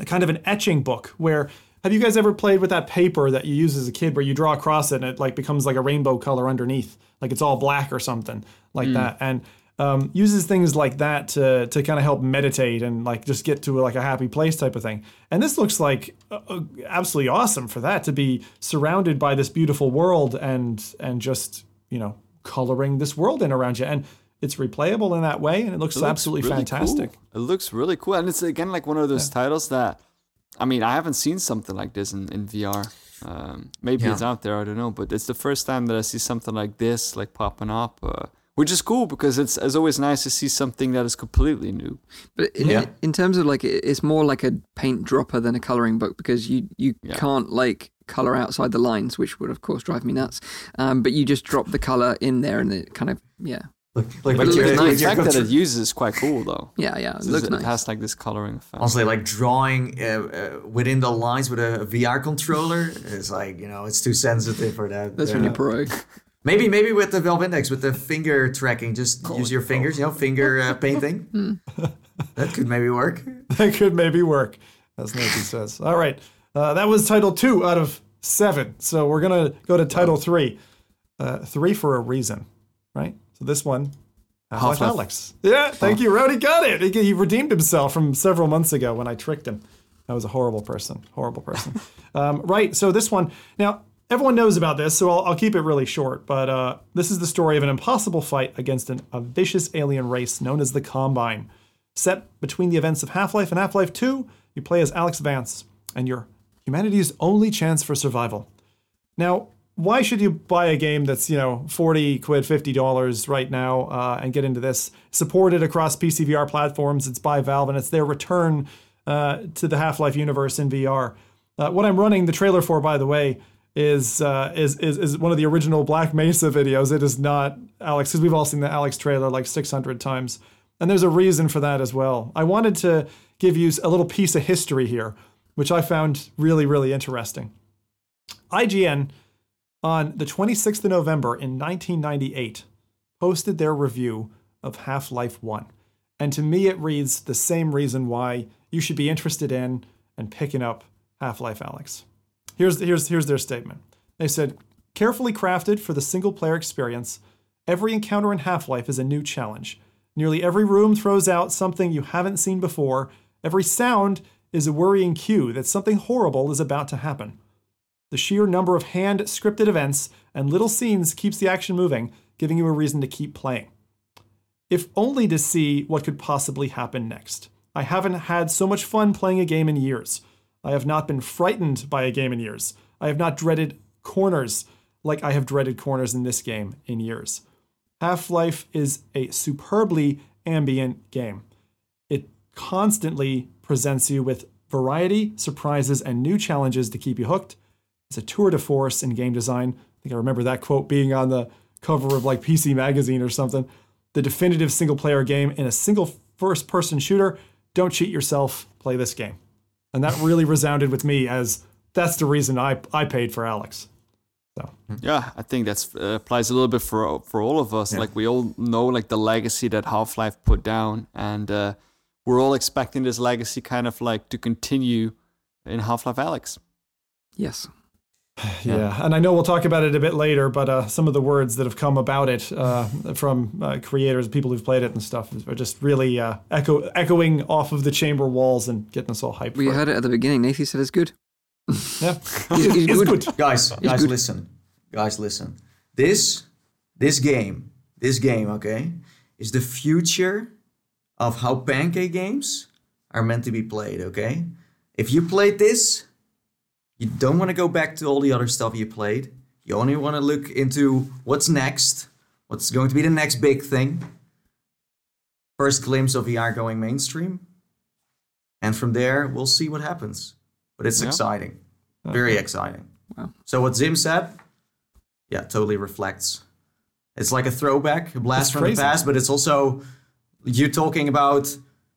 a kind of an etching book where have you guys ever played with that paper that you use as a kid where you draw across it and it like becomes like a rainbow color underneath like it's all black or something like that and um, uses things like that to, to kind of help meditate and like just get to like a happy place type of thing. And this looks like uh, uh, absolutely awesome for that to be surrounded by this beautiful world and and just you know coloring this world in around you and it's replayable in that way and it looks, It looks absolutely really fantastic cool. It looks really cool, and it's again like one of those titles that, I mean, I haven't seen something like this in, in VR. Um, maybe Yeah. it's out there, I don't know, but it's the first time that I see something like this like popping up, uh, which is cool because it's it's always nice to see something that is completely new. But in, Yeah. in terms of like, it's more like a paint dropper than a coloring book because you you Yeah. can't like color outside the lines, which would of course drive me nuts. Um, but you just drop the color in there, and it kind of yeah, Like, like But with the your- the with your effect that it uses is quite cool, though. yeah, yeah. It It's- looks it nice. has like this coloring effect. honestly like drawing uh, uh, within the lines with a VR controller is like you know it's too sensitive for that. That's Uh, when you're pro. Maybe maybe with the Valve Index with the finger tracking, just use your fingers, you know, finger uh, painting. that could maybe work. that could maybe work, as Nancy says. All right, uh, that was title two out of seven. So we're gonna go to title three. Uh, three for a reason, right? So this one, Half-Life Half-Life. Alyx. Yeah, thank you, Rowdy. Got it. He, he redeemed himself from several months ago when I tricked him. I was a horrible person. Horrible person. um, right. So this one now. Everyone knows about this, so I'll, I'll keep it really short. But uh, this is the story of an impossible fight against an, a vicious alien race known as the Combine. Set between the events of Half Life and Half Life 2, you play as Alyx Vance and you're humanity's only chance for survival. Now, why should you buy a game that's, you know, 40 quid, $50 right now uh, and get into this? Supported across PC VR platforms. It's by Valve and it's their return uh, to the Half Life universe in VR. Uh, what I'm running the trailer for, by the way, is, uh, is is is one of the original Black Mesa videos. It is not Alyx, because we've all seen the Alyx trailer like 600 times. And there's a reason for that as well. I wanted to give you a little piece of history here. which I found really, really interesting. IGN, on the 26th of November in 1998, posted their review of Half Life 1. And to me, it reads the same reason why you should be interested in and picking up Half Life Alyx. Here's, here's, here's their statement. They said, carefully crafted for the single player experience, every encounter in Half Life is a new challenge. Nearly every room throws out something you haven't seen before. Every sound is a worrying cue that something horrible is about to happen. The sheer number of hand scripted events and little scenes keeps the action moving, giving you a reason to keep playing. If only to see what could possibly happen next. I haven't had so much fun playing a game in years. I have not been frightened by a game in years. I have not dreaded corners like I have dreaded corners in this game in years. Half Life is a superbly ambient game. It constantly presents you with variety, surprises, and new challenges to keep you hooked. It's a tour de force in game design. I think I remember that quote being on the cover of like PC Magazine or something. The definitive single player game in a single first person shooter. Don't cheat yourself, play this game. And that really resounded with me as that's the reason I, I paid for Alyx. So Yeah, I think that uh, applies a little bit for for all of us. Like we all know like the legacy that Half Life put down, and uh, we're all expecting this legacy kind of like to continue in Half Life Alyx. Yes. Yeah. and I know we'll talk about it a bit later, but uh, some of the words that have come about it uh, from uh, creators, people who've played it and stuff, are just really uh, echo echoing off of the chamber walls and getting us all hyped. We for it. heard it at the beginning. Nathan said it's good. Yeah, He's- he's it's good. good. guys guys good. listen guys listen this this game this game okay is the future of how pancake games are meant to be played okay if you played this you don't want to go back to all the other stuff you played you only want to look into what's next what's going to be the next big thing first glimpse of vr going mainstream and from there we'll see what happens but it's Yeah. exciting very exciting Wow. so what Zim said, yeah, totally reflects. It's like a throwback, a blast It's from crazy. the past, but it's also you talking about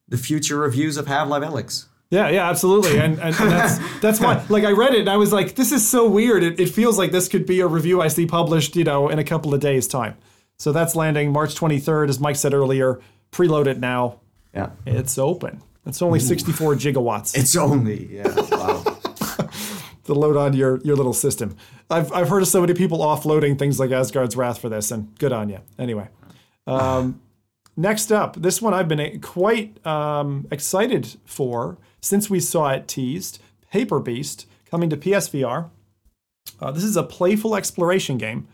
the future reviews of Half Life Alyx. Yeah, yeah, absolutely, and and, and that's that's why. Like I read it, and I was like, this is so weird. It, it feels like this could be a review I see published, you know, in a couple of days' time. So that's landing March 23rd, as Mike said earlier. Preload it now. Yeah, It's open. It's only 64 gigawatts. it's only yeah. Wow. to load on your, your little system. I've, I've heard of so many people offloading things like Asgard's Wrath for this, and good on you. Anyway, um, next up, this one I've been quite um, excited for since we saw it teased Paper Beast coming to PSVR. Uh, this is a playful exploration game,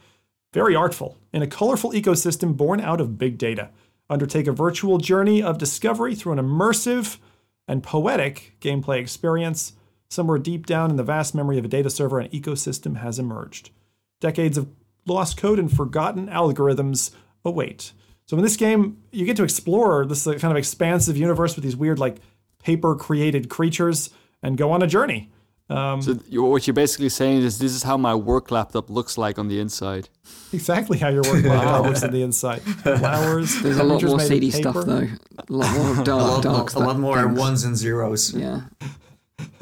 very artful, in a colorful ecosystem born out of big data. Undertake a virtual journey of discovery through an immersive and poetic gameplay experience. Somewhere deep down in the vast memory of a data server, an ecosystem has emerged. Decades of lost code and forgotten algorithms await. So in this game, you get to explore this kind of expansive universe with these weird, like paper created creatures and go on a journey. So you, what you're basically saying is this is how my work laptop looks like on the inside. Exactly how your work laptop looks on the inside. Flowers. There's a lot more made seedy stuff though. A lot more a dark, lot, dark a lot more things. ones and zeros. Yeah.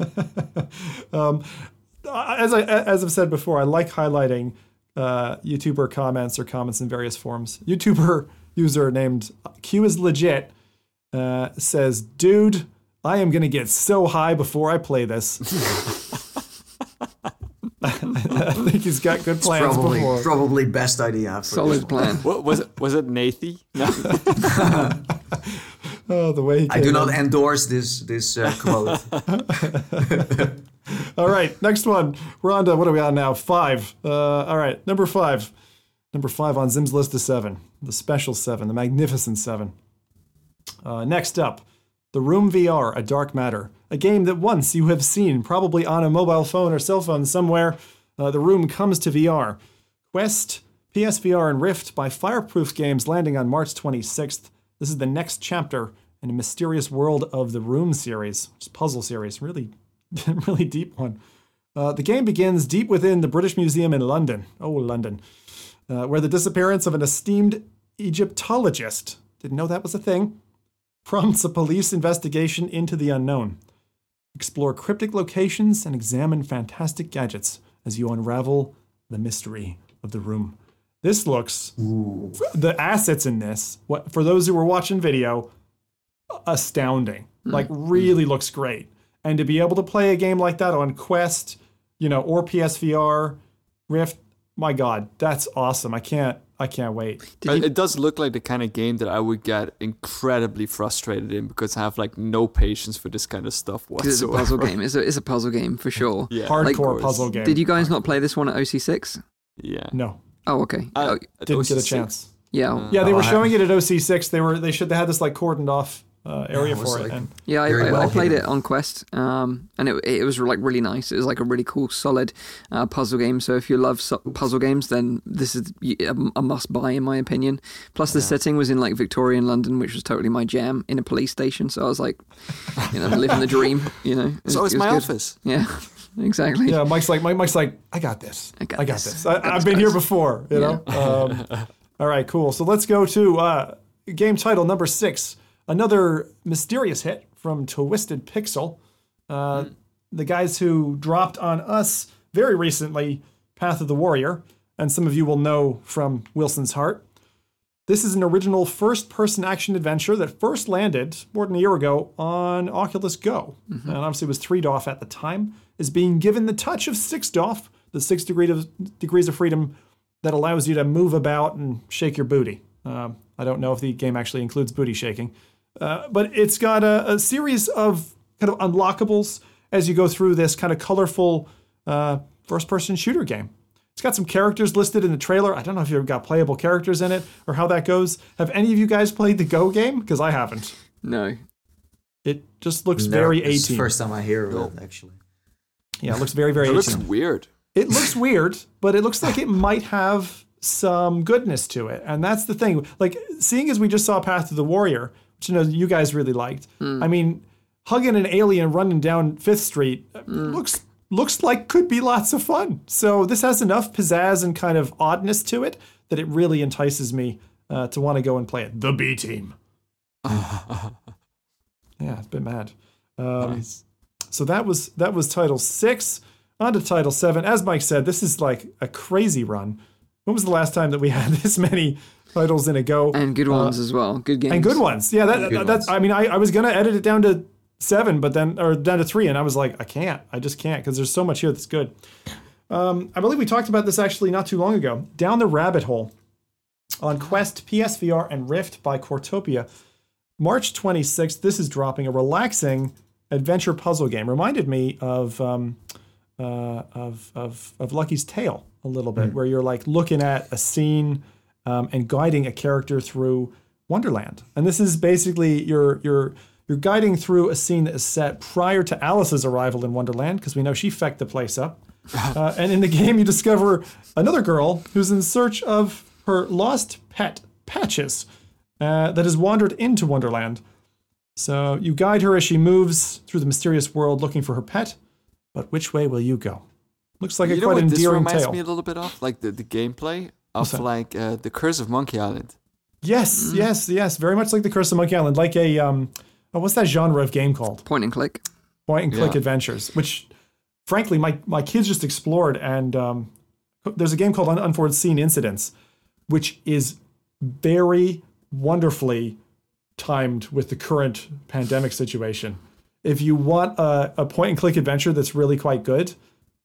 as I as I've said before, I like highlighting uh, YouTuber comments or comments in various forms. YouTuber user named Q is legit uh, says, "Dude, I am gonna get so high before I play this." I think he's got good plans Probably, before. probably best idea. For Solid this. plan. What was it? Was it Nathie? No. Oh, the way he I do in. not endorse this this uh, quote. All right, next one. We're on to what are we on now? Five. Uh, all right, number five. Number five on Zim's list of seven. The special seven, the magnificent seven. Uh, next up, The Room VR, A Dark Matter. A game that once you have seen, probably on a mobile phone or cell phone somewhere. Uh, the Room comes to VR. Quest, PSVR, and Rift by Fireproof Games landing on March 26th. This is the next chapter in a mysterious world of the Room series, which puzzle series. Really, really deep one. Uh, the game begins deep within the British Museum in London. Oh, London. Uh, where the disappearance of an esteemed Egyptologist, didn't know that was a thing, prompts a police investigation into the unknown. Explore cryptic locations and examine fantastic gadgets as you unravel the mystery of the room. This looks the assets in this. What for those who were watching video, astounding. Hmm. Like really looks great. And to be able to play a game like that on Quest, you know, or PSVR, Rift, my God, that's awesome. I can't I can't wait. Uh, it does look like the kind of game that I would get incredibly frustrated in because I have like no patience for this kind of stuff It's a puzzle game. It's a, it's a puzzle game for sure. Yeah, Hardcore Like, puzzle game. Did you guys not play this one at OC6? Yeah. No, Oh, okay. Uh, oh, didn't get a chance. yeah. Yeah, they Oh, were I- showing it at OC6. They were they should they had this like cordoned off uh, area it was for it. like- And Yeah, I, Very I, well I played hidden. it on Quest, um, and it, it was like really nice. It was like a really cool, solid uh, puzzle game. So if you love so- puzzle games, then this is a must buy in my opinion. Plus, the setting was in like Victorian London, which was totally my jam in a police station. So I was like, you know, living the dream. You know, It So it's it my good. office. Yeah, exactly. yeah, Mike's like Mike, Mike's like I got this. I got I got this. this. I, Got I've this, been here before. You know. Um, all right, cool. So let's go to uh, game title number six. Another mysterious hit from Twisted Pixel. Uh, The guys who dropped on us very recently, Path of the Warrior, and some of you will know from Wilson's Heart. This is an original first person action adventure that first landed more than a year ago on Oculus Go. And obviously was 3 DOF at the time, is being given the touch of 6 DOF, the 6 degree of, degrees of freedom that allows you to move about and shake your booty. Um, I don't know if the game actually includes booty shaking. Uh, but it's got a, a series of kind of unlockables as you go through this kind of colorful uh, first person shooter game. It's got some characters listed in the trailer. I don't know if you've got playable characters in it or how that goes. Have any of you guys played the Go game? Because I haven't. No, It just looks No, very it's the 18. First time I hear of it, actually. Yeah, it looks very, very It 18. looks weird. it looks weird, but it looks like it might have some goodness to it. And that's the thing. Like seeing as we just saw Path to the Warrior, which you know you guys really liked. I mean, hugging an alien running down Fifth Street uh, looks looks like could be lots of fun. So this has enough pizzazz and kind of oddness to it that it really entices me uh, to want to go and play it. The B Team. yeah, it's been mad. Um, Nice. so that was that was title six. On to title seven. As Mike said, this is like a crazy run. When was the last time that we had this many titles in a go? and good ones as well. Good games Uh, and good ones. Yeah, that, Good that's. ones. I mean, I, I was gonna edit it down to seven, but then or down to three, and I was like, I can't. I just can't because there's so much here that's good. Um, I believe we talked about this actually not too long ago. Down the rabbit hole on Quest, PSVR, and Rift by Cortopia. March 26th. This is dropping a relaxing adventure puzzle game. Reminded me of um, uh, of, of of Lucky's Tale a little bit, where you're like looking at a scene um, and guiding a character through Wonderland. And this is basically you're you're you're guiding through a scene that is set prior to Alice's arrival in Wonderland, because we know she fecked the place up. Uh, and in the game, you discover another girl who's in search of her lost pet, Patches, uh, that has wandered into Wonderland. So you guide her as she moves through the mysterious world looking for her pet. But which way will you go? Looks like you a know quite what this endearing reminds tale. me a little bit of? Like the, the gameplay of that? like uh, the Curse of Monkey Island. Yes, yes, yes. Very much like the Curse of Monkey Island, like a um, oh, what's that genre of game called? Point and click. Point and click Yeah. adventures, which frankly my my kids just explored. And um, there's a game called Un- Unforeseen Incidents, which is very wonderfully timed with the current pandemic situation. If you want a, a point and click adventure that's really quite good,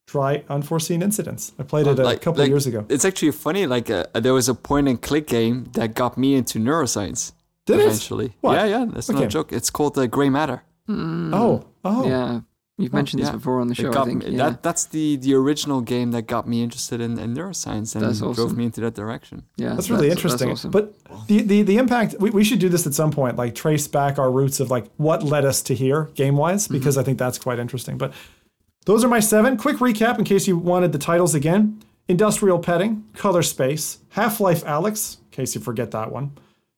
try Unforeseen Incidents. I played it a Like- couple like, of years ago. It's actually funny. Like uh, there was a point and click game that got me into neuroscience. Did it? eventually. What? Yeah, yeah. That's What not a joke. It's called uh, Gray Matter. Oh, oh, Yeah, you've mentioned this before on the It show. I got think. yeah. that that's the the original game that got me interested in, in neuroscience and That's drove me into that direction. yeah, That's really interesting. awesome. But the, the the impact we, we should do this at some point, like trace back our roots of like what led us to here game wise, mm-hmm. because I think that's quite interesting. But those are my seven. Quick recap in case you wanted the titles again. Industrial Petting, Color Space, Half Life Alyx, in case you forget that one,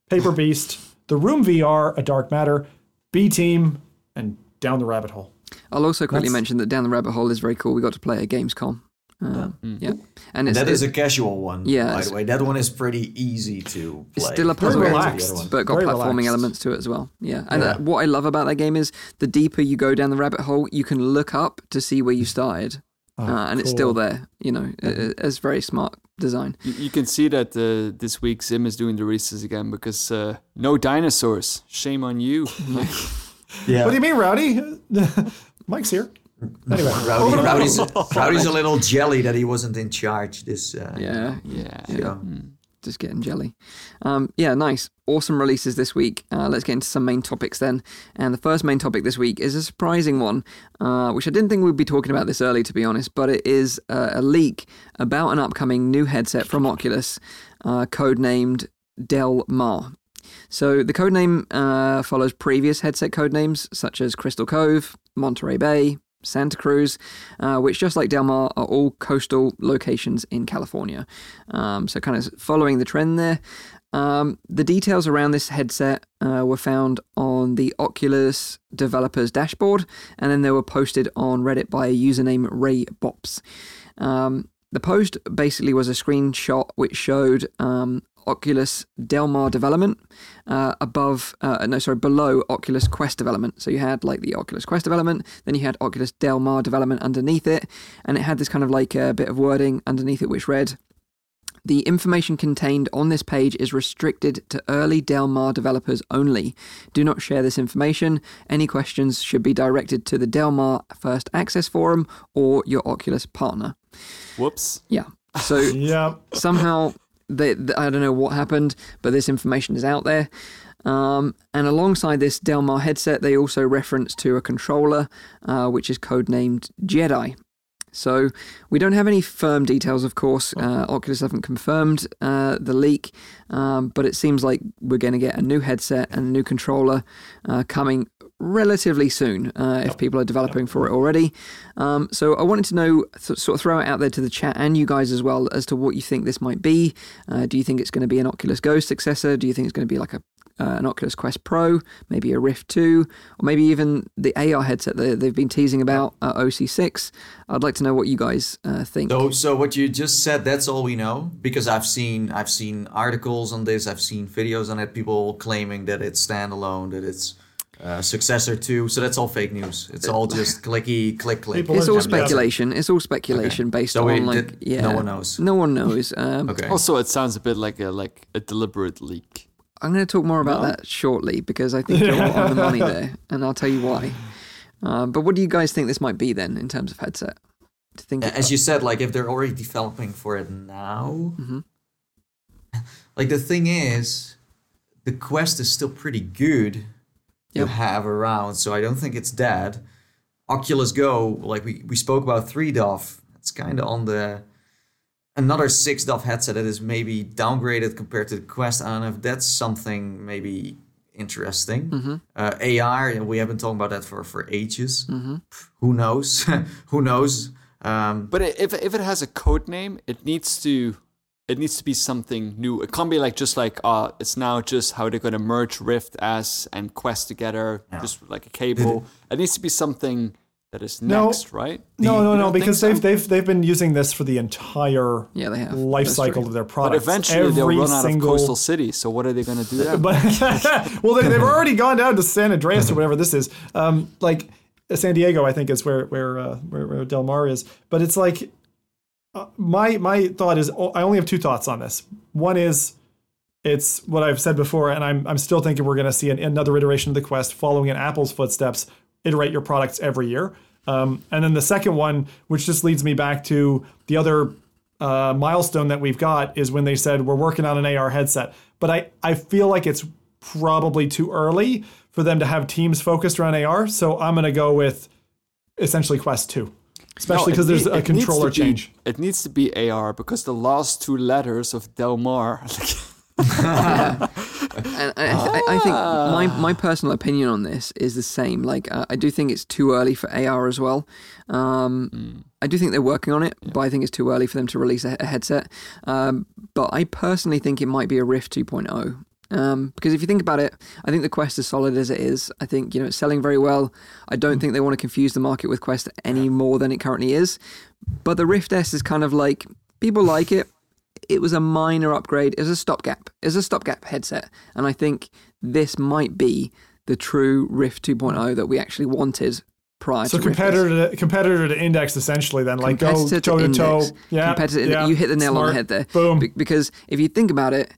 Paper Beast, The Room VR, A Dark Matter, B Team, and Down the Rabbit Hole. I'll also quickly That's- mention that Down the Rabbit Hole is very cool. We got to play at Gamescom Um, Mm. yeah, and And it's, that is a casual one. Yeah, by the way, that one is pretty easy to play. It's still a Very puzzle game, relaxed. but got Very platforming relaxed. elements to it as well. Yeah, and Yeah. Uh, what I love about that game is the deeper you go down the rabbit hole, you can look up to see where you started, Oh, uh, and it's still there. You know, it- it's very smart design. You, you can see that uh, this week Zim is doing the races again because uh, no dinosaurs. Shame on you. Yeah. What do you mean, Rowdy? Mike's here. Anyway, Rowdy, Rowdy's, Rowdy's a little jelly that he wasn't in charge this uh, Yeah, yeah. show. just getting jelly. Um, yeah, nice. Awesome releases this week. Uh, let's get into some main topics then. And the first main topic this week is a surprising one, uh, which I didn't think we'd be talking about this early, to be honest, but it is uh, a leak about an upcoming new headset from Oculus, uh, codenamed Del Mar. So the codename uh, follows previous headset codenames such as Crystal Cove, Monterey Bay, Santa Cruz, uh, which just like Del Mar are all coastal locations in California. Um, so kind of following the trend there. Um, the details around this headset uh, were found on the Oculus developers dashboard, and then they were posted on Reddit by a username Ray Bops. Um, the post basically was a screenshot which showed um, Oculus Del Mar development uh, above, uh, no, sorry, below Oculus Quest development. So you had like the Oculus Quest development, then you had Oculus Del Mar development underneath it, and it had this kind of like a bit of wording underneath it which read, the information contained on this page is restricted to early Del Mar developers only. Do not share this information. Any questions should be directed to the Del Mar First Access Forum or your Oculus partner. Whoops. Yeah. So yeah. somehow they, th- I don't know what happened, but this information is out there. Um, and alongside this Del Mar headset, they also reference to a controller, uh, which is codenamed Jedi. So we don't have any firm details, of course. Uh, Oculus haven't confirmed uh, the leak, um, but it seems like we're going to get a new headset and a new controller uh, coming relatively soon uh, if people are developing for it already. Um, so I wanted to know, th- sort of throw it out there to the chat and you guys as well as to what you think this might be. Uh, do you think it's going to be an Oculus Go successor? Do you think it's going to be like a uh, an Oculus Quest Pro, maybe a Rift 2, or maybe even the AR headset that they've been teasing about, uh, OC6. I'd like to know what you guys uh, think. So, so what you just said, that's all we know because I've seen I've seen articles on this, I've seen videos on it, people claiming that it's standalone, that it's uh, successor to. So that's all fake news. It's all just clicky, click, click. People it's all just guessing. speculation. It's all speculation based So on like did- yeah. no one knows. No one knows. Um, Okay. Also, it sounds a bit like a like a deliberate leak. I'm going to talk more about No. that shortly because I think you're on the money there, and I'll tell you why. Um, but what do you guys think this might be then in terms of headset? To think As about? you said, like if they're already developing for it now, Mhm. like the thing is, the Quest is still pretty good Yep. to have around, so I don't think it's dead. Oculus Go, like we, we spoke about 3DOF, it's kind of on the another 6DOF headset that is maybe downgraded compared to the Quest. I don't know if that's something maybe interesting. Mhm. Uh, AR, we have been talking about that for, for ages. Mhm. Who knows? Who knows? Um, But if if it has a code name, it needs to it needs to be something new. It can't be like just like uh it's now just how they're gonna merge Rift S and Quest together, Yeah. just like a cable. It needs to be something that is No. next, right? No, no, no, because so? they've they've they've been using this for the entire Yeah, they have. life That's cycle true. of their product. But products. eventually they'll run out of coastal cities. So what are they gonna do then? But well, they, they've already gone down to San Andreas or whatever this is. Um, like San Diego, I think is where where uh, where, where Del Mar is. But it's like my my thought is I only have two thoughts on this. One is it's what I've said before, and I'm I'm still thinking we're going to see an, another iteration of the Quest following in Apple's footsteps. Iterate your products every year. Um, and then the second one, which just leads me back to the other uh, milestone that we've got, is when they said we're working on an AR headset. But I, I feel like it's probably too early for them to have teams focused around AR. So I'm going to go with essentially Quest 2, especially because it there's need- a it needs to controller be- change. It needs to be AR because the last two letters of Del Mar. And I, I, I think my, my personal opinion on this is the same. Like, uh, I do think it's too early for AR as well. Um, I do think they're working on it, but I think it's too early for them to release a, a headset. Um, but I personally think it might be a Rift 2.0. Um, because if you think about it, I think the Quest is solid as it is. I think you know it's selling very well. I don't think they want to confuse the market with Quest any more than it currently is. But the Rift S is kind of like people like it. It was a minor upgrade. It was a stopgap. It was a stopgap headset, and I think this might be the true Rift 2.0 that we actually wanted prior So to Rift competitor to competitor to index essentially then like go toe to toe. Yeah, Competitor yeah, You hit the nail on the head there. Boom. Be- because if you think about it,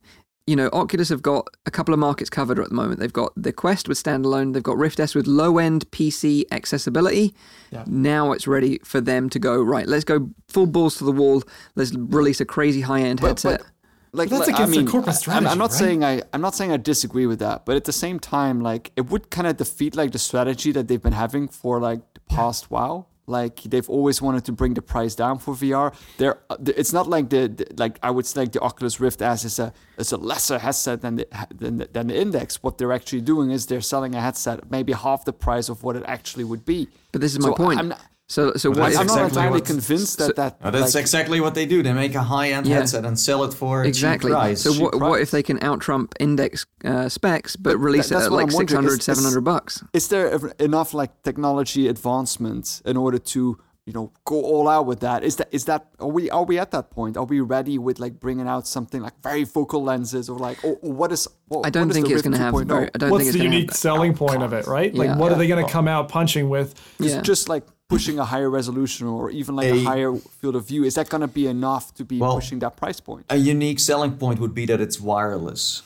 you know, Oculus have got a couple of markets covered at the moment. They've got the Quest with standalone, they've got Rift S with low end PC accessibility. Yeah. Now it's ready for them to go, right, let's go full balls to the wall. Let's release a crazy high end headset. but, like But that's like, against I their mean, corporate I- I'm, strategy, I'm not right? saying I I'm not saying I disagree with that, but at the same time, like it would kind of defeat like the strategy that they've been having for like the past while. Like they've always wanted to bring the price down for VR. They're, uh, it's not like the, the like I would say like the Oculus Rift S is a is a lesser headset than the than the, than the Index. What they're actually doing is they're selling a headset maybe half the price of what it actually would be. But this is my So point. Not, so, so what I'm not entirely what- convinced that that Uh, that's like, exactly what they do. They make a high-end Yeah. headset and sell it for exactly? cheap price. So what, cheap what price. if they can out trump index uh, specs, but, release that's it at like I'm 600, Is- 700 bucks? is there enough like technology advancement in order to you know go all out with that is that is that are we are we at that point are we ready with like bringing out something like varifocal lenses or like or, or what is what, I don't what is think the it's going to have. 2.0? Very, I don't What's think it's the unique have, selling point of it, right? Like Yeah. what are they going to come out punching with? Just- Yeah. just like pushing a higher resolution or even like a, A- higher field of view is that going to be enough to be Well, pushing that price point a unique selling point would be that it's wireless.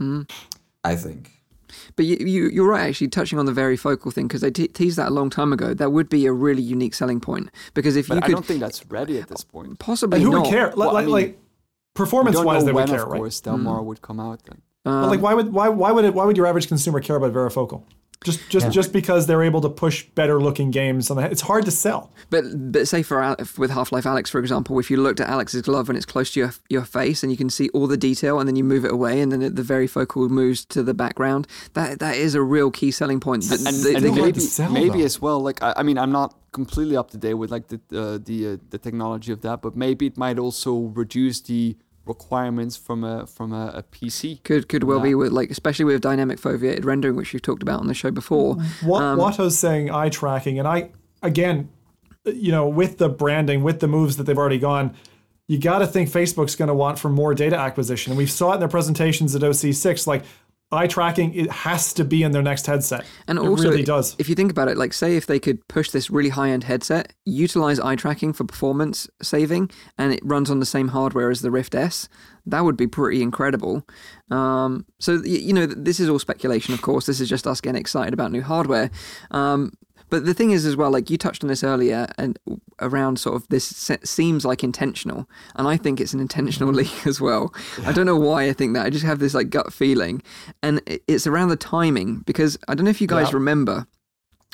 Mm. I think. But you, you, you're right, actually, touching on the varifocal thing, because they te- teased that a long time ago. That would be a really unique selling point. Because if but you I could don't think that's ready at this point possibly And who not, would care? Like, Well, I like, mean, like performance wise, they when would care, of right? course Del Mar would come out then um, But like, why would why why would it why would your average consumer care about varifocal? Just just just because they're able to push better looking games on the it's hard to sell. But but say for with Half Life Alyx, for example, if you looked at Alyx's glove and it's close to your your face and you can see all the detail, and then you move it away, and then it, the varifocal moves to the background, that that is a real key selling point. And, they- and they- maybe sell, maybe though. as well like I, I mean i'm not completely up to date with like the uh, the uh, the technology of that but maybe it might also reduce the requirements from a from a, a pc could could well be with like especially with dynamic foveated rendering, which we've talked about on the show before. What Um, Watto's saying eye tracking, and I again, you know, with the branding, with the moves that they've already gone, you got to think Facebook's going to want for more data acquisition, and we saw it in their presentations at OC6. Like eye tracking, it has to be in their next headset. And it also, really does. if you think about it, like say if they could push this really high end headset, utilize eye tracking for performance saving, and it runs on the same hardware as the Rift S, that would be pretty incredible. Um, so you know, this is all speculation, of course. This is just us getting excited about new hardware. Um, but the thing is, as well, like you touched on this earlier, and around sort of this seems like intentional, and I think it's an intentional mm-hmm. leak as well. I don't know why I think that. I just have this like gut feeling, and it's around the timing because I don't know if you guys Yeah. remember.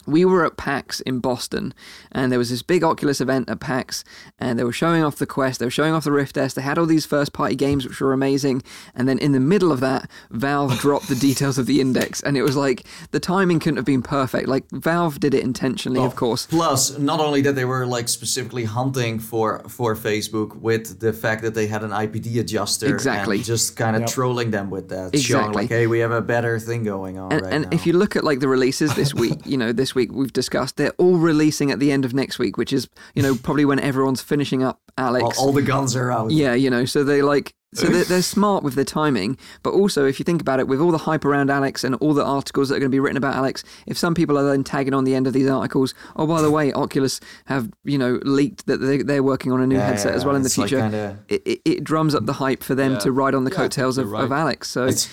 We were at PAX in Boston, and there was this big Oculus event at PAX, and they were showing off the Quest, they were showing off the Rift S, they had all these first party games which were amazing, and then in the middle of that, Valve dropped the details of the index, and it was like the timing couldn't have been perfect. Like Valve did it intentionally, Oh. of course. Plus, not only that they were like specifically hunting for for Facebook with the fact that they had an IPD adjuster, Exactly. and just kind of Yep. trolling them with that, showing Exactly. like, hey, we have a better thing going on And, right and now. if you look at like the releases this week, you know, this week we've discussed they're all releasing at the end of next week, which is you know probably when everyone's finishing up Alyx. all, all the guns are out. Yeah, you know, so they like so they're, they're smart with their timing, but also if you think about it, with all the hype around Alyx and all the articles that are going to be written about Alyx, if some people are then tagging on the end of these articles, oh by the way, Oculus have you know leaked that they, they're working on a new Yeah, headset as well in the it's like future, kinda- it, it, it drums up the hype for them Yeah. to ride on the Yeah, coattails of, you're of. Alyx. So It's-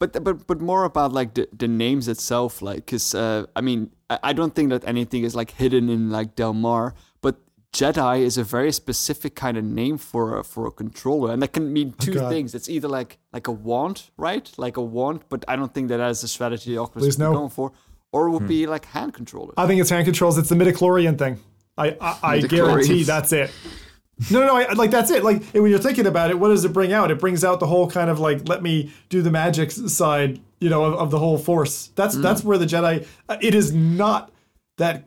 but but but more about like the, the names itself like because uh, i mean I, I don't think that anything is like hidden in like del mar but jedi is a very specific kind of name for a, for a controller and that can mean two God. things it's either like like a wand right like a wand but i don't think that that is a strategy oculus Please is no. going for or it would Hmm. be like hand controllers I think it's hand controls. It's the midichlorian thing. I I, I guarantee that's it. No, no, no. I, like that's it. Like when you're thinking about it, what does it bring out? It brings out the whole kind of like let me do the magic side, you know, of, of the whole force. That's Mm. that's where the Jedi. uh, It is not that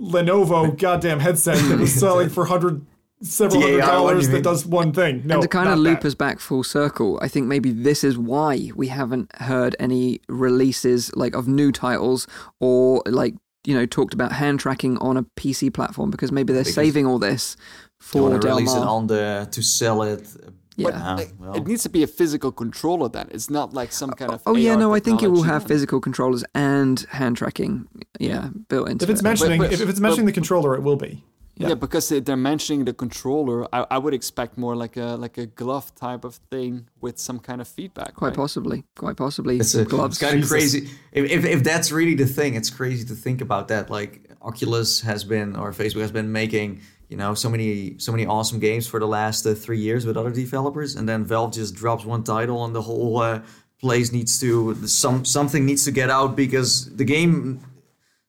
Lenovo goddamn headset that was selling for hundred several hundred TAR, dollars that does one thing. No, and to kind of loop that. us back full circle, I think maybe this is why we haven't heard any releases like of new titles or like you know talked about hand tracking on a PC platform because maybe they're Because saving all this They for want to release it on the to sell it. Yeah. But like, well. it needs to be a physical controller then. It's not like some uh, kind of. Oh yeah, AR no, I think it will have physical controllers and hand tracking. Yeah, built into If it's it. mentioning but- if, if it's mentioning the controller, it will be. Yeah, because they- they're mentioning the controller. I, I would expect more like a like a glove type of thing with some kind of feedback. quite right? possibly, quite possibly. It's, a, gloves. it's kind of crazy. If, if, if that's really the thing, it's crazy to think about that. Like Oculus has been, or Facebook has been making, you know, so many so many awesome games for the last uh, three years with other developers, and then Valve just drops one title, and the whole uh, place needs to some something needs to get out because the game.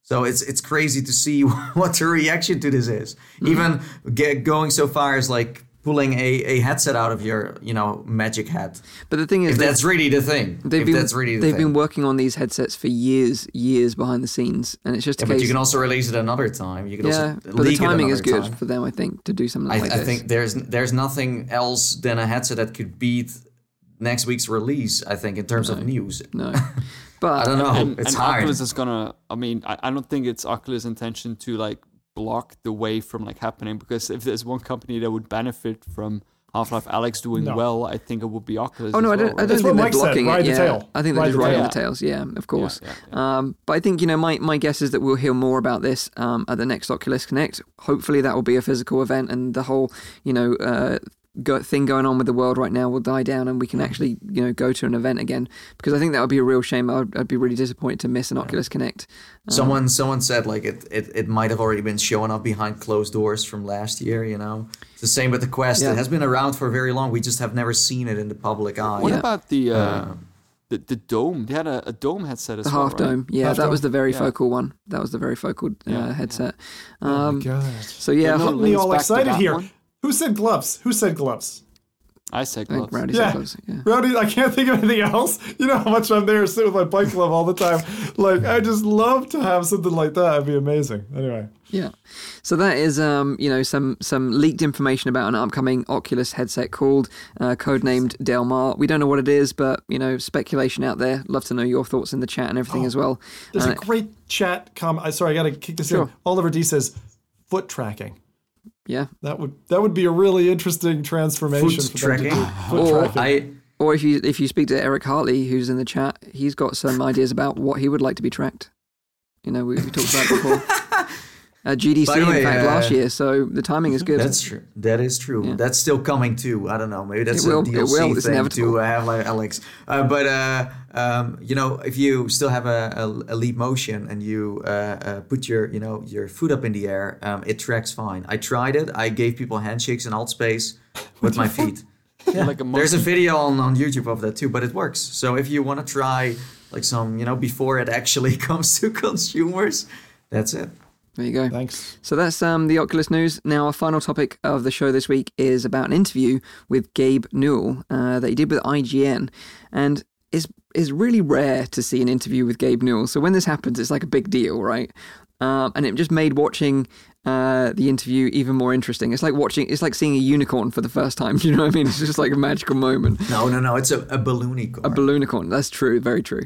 So it's it's crazy to see what the reaction to this is. Mm-hmm. Even get going so far as like pulling a, a headset out of your you know magic hat. but the thing is, If that's really the thing. they've if been that's really the they've thing. been working on these headsets for years, years behind the scenes, and it's just a Yeah, but you can also release it another time. You can yeah, also but the leak it timing is good time. for them, I think, to do something I, like I this. think there's there's nothing else than a headset that could beat next week's release. I think in terms of news. no, But I don't know. And, it's and hard. Oculus is gonna. I mean, I, I don't think it's Oculus' intention to like block the way from like happening because if there's one company that would benefit from Half-Life Alyx doing No. well, I think it would be Oculus. Oh no, I don't. I right? don't That's think what they're Mike blocking ride it. Yeah, tail. I think they're Ride just the riding tail. the tails. Yeah, of course. yeah, yeah. Um, but I think you know my my guess is that we'll hear more about this um, at the next Oculus Connect. Hopefully, that will be a physical event, and the whole you know uh, go, thing going on with the world right now will die down, and we can actually you know go to an event again. Because I think that would be a real shame. I'd, I'd be really disappointed to miss an Oculus Connect. Someone someone said like it, it it might have already been showing up behind closed doors from last year. You know, it's the same with the Quest. Yeah. It has been around for very long. We just have never seen it in the public eye. What Yeah. about the uh, Uh, the the dome? They had a, a dome headset as The well. half right? dome, yeah, Half that was the very Yeah. focal one. That was the varifocal uh, Yeah, yeah. headset. Oh Um, my god. so yeah, no- ho- Getting me all excited here. one? Who said gloves? Who said gloves? I said I think gloves. Rowdy Yeah. said gloves, yeah. Rowdy, I can't think of anything else. You know how much I'm there sitting with my bike glove all the time. Like, I just love to have something like that. It'd be amazing. Anyway. Yeah. So that is, um, you know, some some leaked information about an upcoming Oculus headset called, uh, codenamed Delmar. We don't know what it is, but you know, speculation out there. Love to know your thoughts in the chat and everything as well. There's Uh, a great chat comment. I Sorry, I got to kick this Sure. in. Oliver D says, foot tracking. Yeah. That would that would be a really interesting transformation. Foot for them to tracking? do. Foot Or tracking. I Or if you if you speak to Eric Hartley, who's in the chat, he's got some ideas about what he would like to be tracked. You know, we, we talked about before. Uh, GDC, By way, in fact, last uh, year. So the timing is good. That's true. That is true. Yeah. That's still coming too. I don't know. Maybe that's It will- a it DLC will. Thing inevitable. to have like Alyx. Uh, but uh, um, you know, if you still have a, a, a leap motion and you uh, uh, put your you know your foot up in the air, um, it tracks fine. I tried it. I gave people handshakes in Altspace with my feet. Yeah. Like a There's a video on, on YouTube of that too, but it works. So if you want to try like some, you know, before it actually comes to consumers, that's it. There you go. Thanks. So that's um, the Oculus news. Now, our final topic of the show this week is about an interview with Gabe Newell uh, that he did with IGN, and is is really rare to see an interview with Gabe Newell. So when this happens, it's like a big deal, right? Um, and it just made watching uh, the interview even more interesting. It's like watching, it's like seeing a unicorn for the first time. Do you know what I mean? It's just like a magical moment. No, no, no. It's a, a balloony A balloonicorn. That's true. Very true.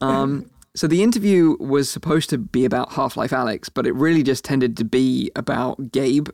Um, so the interview was supposed to be about Half Life Alyx, but it really just tended to be about Gabe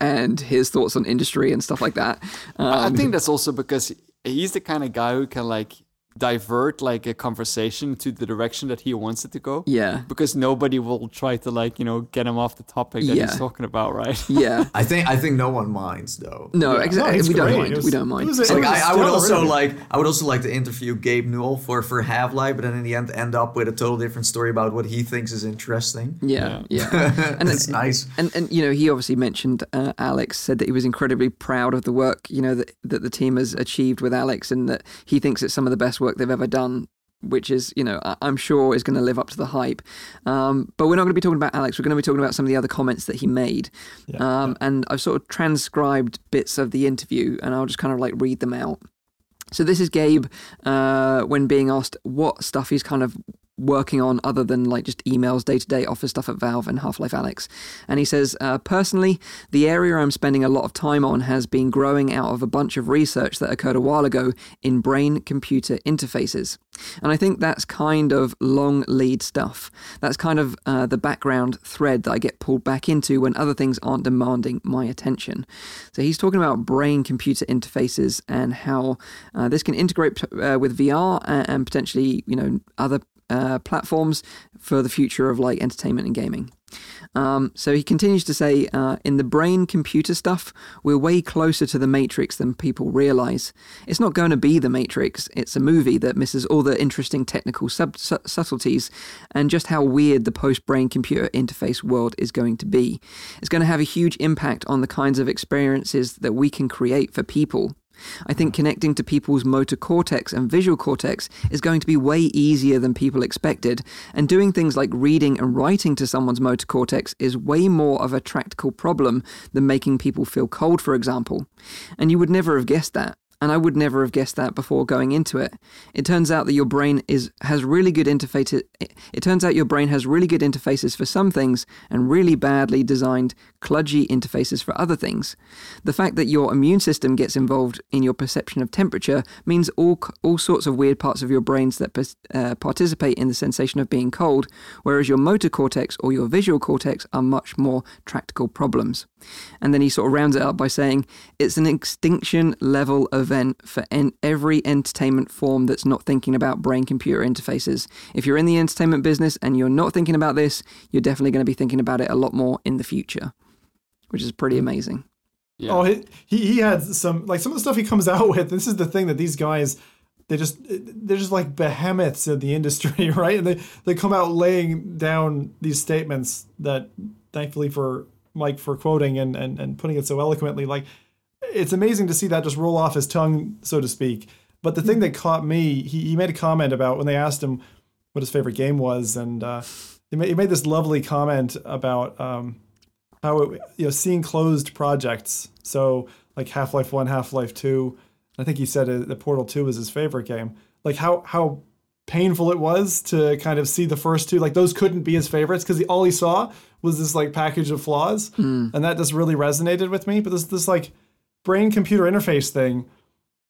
and his thoughts on industry and stuff like that. Um, I I think that's also because he's the kind of guy who can like divert like a conversation to the direction that he wants it to go. yeah, Because nobody will try to like you know get him off the topic that Yeah. he's talking about, right? yeah. I think I think no one minds though. No, Yeah. exactly. No, we don't mind. Was- we don't it mind. was a- It's like I, I would also interview. like I would also like to interview Gabe Newell for for Half Life, but then in the end end up with a total different story about what he thinks is interesting. yeah, yeah. and it's nice. And and you know he obviously mentioned uh, Alyx said that he was incredibly proud of the work you know that that the team has achieved with Alyx and that he thinks it's some of the best work they've ever done. Which is, you know, I'm sure is going to live up to the hype. Um, but we're not going to be talking about Alyx. We're going to be talking about some of the other comments that he made. um, And I've sort of transcribed bits of the interview, and I'll just kind of like read them out. So this is Gabe uh, when being asked what stuff he's kind of working on other than like just emails, day to day office stuff at Valve and Half Life Alyx. And he says, uh, personally, the area I'm spending a lot of time on has been growing out of a bunch of research that occurred a while ago in brain computer interfaces. And I think that's kind of long lead stuff. That's kind of uh, the background thread that I get pulled back into when other things aren't demanding my attention. So he's talking about brain computer interfaces and how uh, this can integrate uh, with VR and, and, potentially, you know, other uh, platforms for the future of like entertainment and gaming. Um, so he continues to say, uh, in the brain computer stuff, we're way closer to the Matrix than people realize. It's not going to be the Matrix, it's a movie that misses all the interesting technical sub- su- subtleties and just how weird the post brain computer interface world is going to be. It's going to have a huge impact on the kinds of experiences that we can create for people. I think connecting to people's motor cortex and visual cortex is going to be way easier than people expected, and doing things like reading and writing to someone's motor cortex is way more of a practical problem than making people feel cold, for example. And you would never have guessed that and I would never have guessed that before going into it. It turns out that your brain is has really good interfaces. It turns out your brain has really good interfaces for some things and really badly designed, kludgy interfaces for other things. The fact that your immune system gets involved in your perception of temperature means all all sorts of weird parts of your brains that uh, participate in the sensation of being cold, whereas your motor cortex or your visual cortex are much more tractable problems. And then he sort of rounds it up by saying it's an extinction level event for en- every entertainment form that's not thinking about brain computer interfaces. If you're in the entertainment business and you're not thinking about this, you're definitely going to be thinking about it a lot more in the future, which is pretty mm. amazing. Yeah. Oh, he, he had some like some of the stuff he comes out with. This is the thing that these guys they just they're just like behemoths in the industry, right? And they they come out laying down these statements that thankfully for Mike for quoting and, and, and putting it so eloquently. Like, it's amazing to see that just roll off his tongue, so to speak. But the thing that caught me, he, he made a comment about when they asked him what his favorite game was, and uh, he, made, he made this lovely comment about um, how it, you know seeing closed projects. So like Half Life One, Half Life Two. I think he said that Portal Two was his favorite game. Like how how painful it was to kind of see the first two. Like those couldn't be his favorites because all he saw was this like package of flaws, mm. and that just really resonated with me. But this this like brain computer interface thing,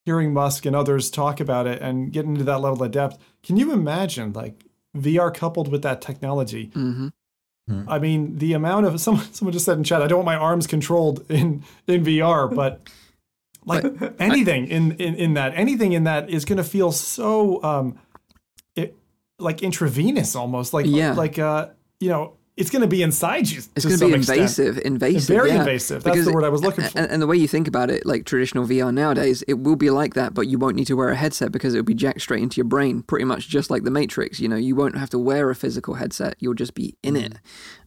hearing Musk and others talk about it and get into that level of depth. Can you imagine like VR coupled with that technology? Mm-hmm. Hmm. I mean, the amount of someone someone just said in chat, I don't want my arms controlled in in VR, but like but, anything I, in, in in that anything in that is going to feel so um it like intravenous almost like yeah. like uh you know it's going to be inside you. It's going to be invasive, extent. invasive, very yeah. invasive. That's because the word I was looking for. And, and, the way you think about it, like traditional VR nowadays, it will be like that, but you won't need to wear a headset because it'll be jacked straight into your brain, pretty much just like the Matrix. You know, you won't have to wear a physical headset; you'll just be in it,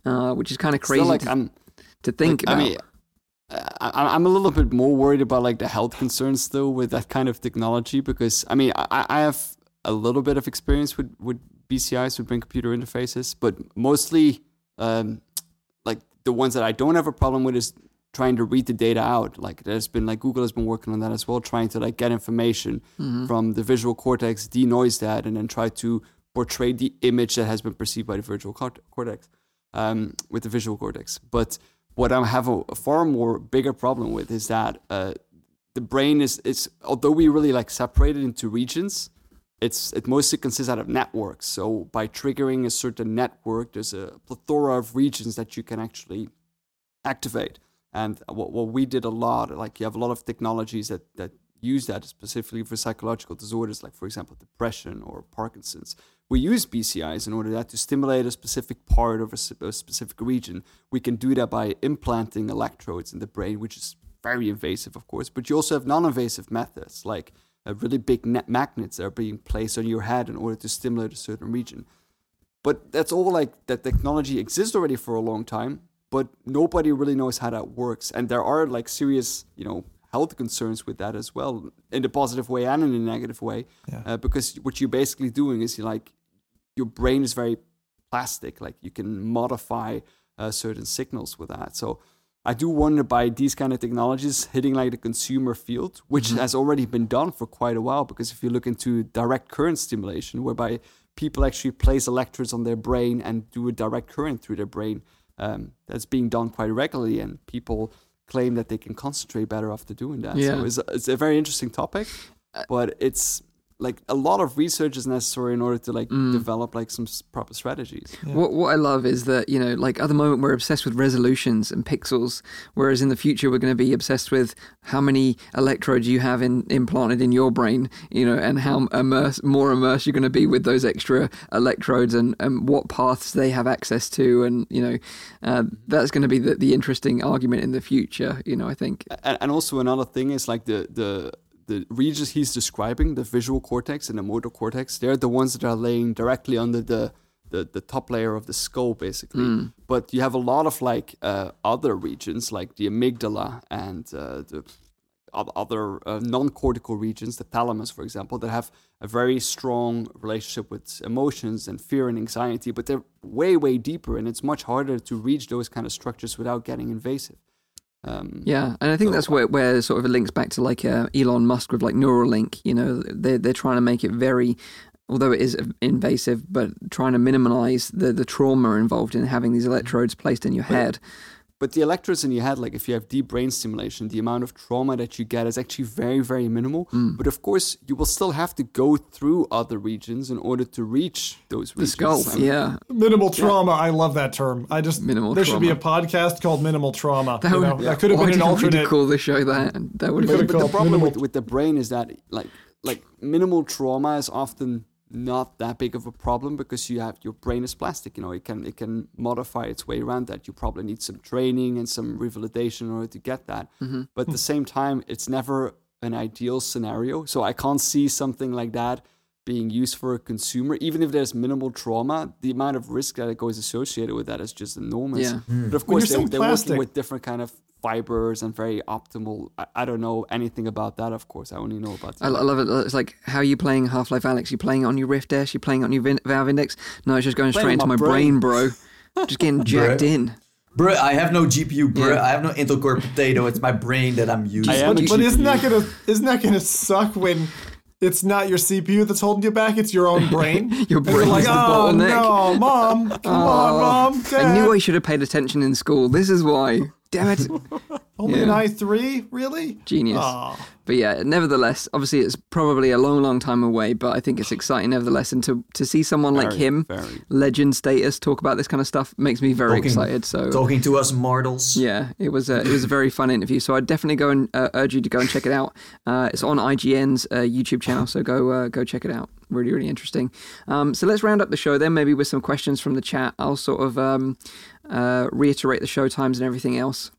mm. uh, which is kind of crazy like, to, to, think like, about. I mean, I'm a little bit more worried about like the health concerns though with that kind of technology because I mean I, I have a little bit of experience with with BCIs with brain computer interfaces, but mostly um, like the ones that I don't have a problem with is trying to read the data out. Like there's been like Google has been working on that as well, trying to like get information mm-hmm. from the visual cortex, denoise that, and then try to portray the image that has been perceived by the visual cortex um, with the visual cortex. But what I have a, a far more bigger problem with is that uh, the brain is is although we really like separate it into regions, it's it mostly consists out of networks. So by triggering a certain network, there's a plethora of regions that you can actually activate. And what, what we did a lot, like you have a lot of technologies that, that use that specifically for psychological disorders, like for example depression or Parkinson's. We use BCIs in order that to stimulate a specific part of a, a specific region. We can do that by implanting electrodes in the brain, which is very invasive, of course. But you also have non-invasive methods like uh, really big net magnets that are being placed on your head in order to stimulate a certain region. But that's all like that technology exists already for a long time, but nobody really knows how that works. And there are like serious, you know, health concerns with that as well, in a positive way and in a negative way, yeah. uh, because what you're basically doing is you like your brain is very plastic, like you can modify uh, certain signals with that. So I do wonder by these kind of technologies hitting like the consumer field, which mm-hmm. has already been done for quite a while. Because if you look into direct current stimulation, whereby people actually place electrodes on their brain and do a direct current through their brain. Um, that's being done quite regularly, and people claim that they can concentrate better after doing that. Yeah. So it's it's a very interesting topic, but it's like a lot of research is necessary in order to like develop like some s- proper strategies. What what I love is that you know, like at the moment we're obsessed with resolutions and pixels, whereas in the future we're going to be obsessed with how many electrodes you have in, implanted in your brain, you know, and how immerse, more immersed you're going to be with those extra electrodes and, and what paths they have access to, and you know, uh, that's going to be the, the interesting argument in the future. You know, I think. and, and also another thing is like the the the regions he's describing, the visual cortex and the motor cortex, they're the ones that are laying directly under the the, the top layer of the skull, basically. But you have a lot of like uh, other regions, like the amygdala and uh, the other uh, non-cortical regions, the thalamus, for example, that have a very strong relationship with emotions and fear and anxiety, but they're way, way deeper, and it's much harder to reach those kind of structures without getting invasive. Um, Yeah, and I think that's where, where sort of it links back to like uh, Elon Musk with like Neuralink. You know, they're they're trying to make it very, although it is invasive, but trying to minimize the the trauma involved in having these electrodes placed in your head. But the electrodes in your head, like if you have deep brain stimulation, the amount of trauma that you get is actually very, very minimal. Mm. But of course, you will still have to go through other regions in order to reach those The regions. skull, I mean, yeah, Minimal trauma. I love that term. I just Minimal there should be a podcast called Minimal Trauma. that you would know? that could have why been an didn't we alternate. call the show that. That would have been. But the problem with, with the brain is that like like minimal trauma is often not that big of a problem because you have your brain is plastic. You know, it can it can modify its way around that. You probably need some training and some rehabilitation in order to get that. Mm-hmm. But at the same time, it's never an ideal scenario. So I can't see something like that being used for a consumer, even if there's minimal trauma, the amount of risk that it goes associated with that is just enormous. Yeah. But of course, you're they, they're, working with different kind of fibers and very optimal. I, I don't know anything about that. Of course, I only know about. I, I love it. It's like how are you playing Half Life Alyx? You playing it on your Rift S? You playing it on your Vin- Valve Index? No, it's just going straight Playing into my my brain, brain. bro. Just getting jacked Bruh. in. Bro, I have no GPU, bro. Yeah. I have no Intel Core Potato. It's my brain that I'm using. Am But, a but isn't that gonna isn't that gonna suck when it's not your CPU that's holding you back? It's your own brain. Your brain like, is the oh bottleneck." no, mom, come on, oh. mom, dad. I knew I should have paid attention in school. This is why. Damn it. Only Yeah. an i three, really? Genius. Aw. But yeah, nevertheless, obviously it's probably a long, long time away, but I think it's exciting nevertheless. And to, to see someone like Very, him, very. legend status, talk about this kind of stuff makes me very Talking- excited. So Talking to us mortals. yeah, it was a, it was a very fun interview. So I'd definitely go and uh, urge you to go and check it out. Uh, it's on IGN's uh, YouTube channel, so go uh, go check it out. Really, really interesting. Um, so let's round up the show then, maybe with some questions from the chat. I'll sort of um, uh, reiterate the show times and everything else.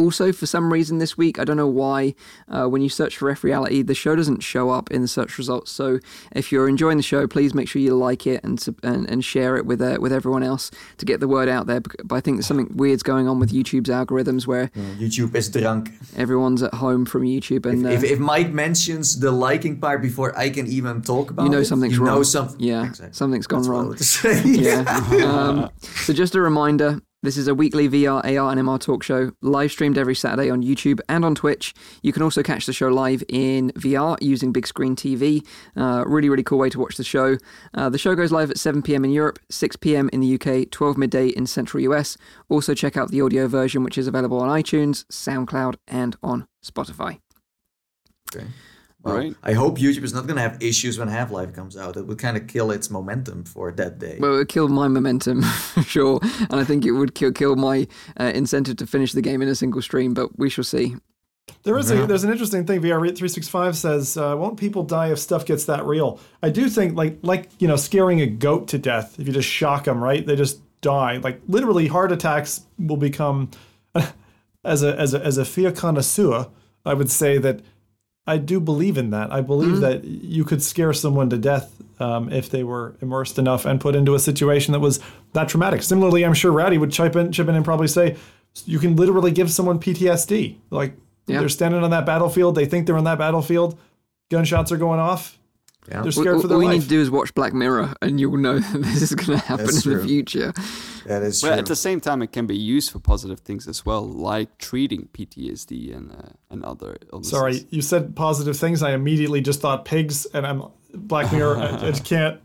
Also, for some reason this week, I don't know why, uh, when you search for F Reality, the show doesn't show up in the search results. So, if you're enjoying the show, please make sure you like it and and, and share it with uh, with everyone else to get the word out there. But I think there's something weird's going on with YouTube's algorithms where YouTube is drunk. everyone's at home from YouTube and uh, If, if Mike mentions the liking part before I can even talk about you know it, something's you wrong. know something. Yeah, Exactly. something's gone That's wrong. wanted to say. yeah. Um, so just a reminder, this is a weekly VR, AR, and MR talk show, live streamed every Saturday on YouTube and on Twitch. You can also catch the show live in VR using big screen TV. Uh, really, really cool way to watch the show. Uh, the show goes live at 7 p.m. in Europe, 6 p.m. in the UK, 12 midday in Central US. Also check out the audio version, which is available on iTunes, SoundCloud, and on Spotify. Okay. Well, Right. I hope YouTube is not going to have issues when Half Life comes out. It would kind of kill its momentum for that day. Well, it would kill my momentum, for sure, and I think it would kill kill my uh, incentive to finish the game in a single stream. But we shall see. There is a there's an interesting thing. VR three six five says, uh, "Won't people die if stuff gets that real?" I do think like like you know scaring a goat to death. If you just shock them, right, they just die. Like literally, heart attacks will become. As a as a as a fear connoisseur, I would say that I do believe in that. I believe that you could scare someone to death um, if they were immersed enough and put into a situation that was that traumatic. Similarly, I'm sure Rowdy would chip in, chip in and probably say you can literally give someone PTSD. Like they're standing on that battlefield, they think they're on that battlefield, gunshots are going off, Yeah. they're scared all, for their all you need to do is watch Black Mirror, and you'll know that this is going to happen That's in the future. that is But true. at the same time, it can be used for positive things as well, like treating PTSD and uh, and other illnesses. Sorry, you said positive things. I immediately just thought pigs, and I'm Black Mirror. I, I just can't.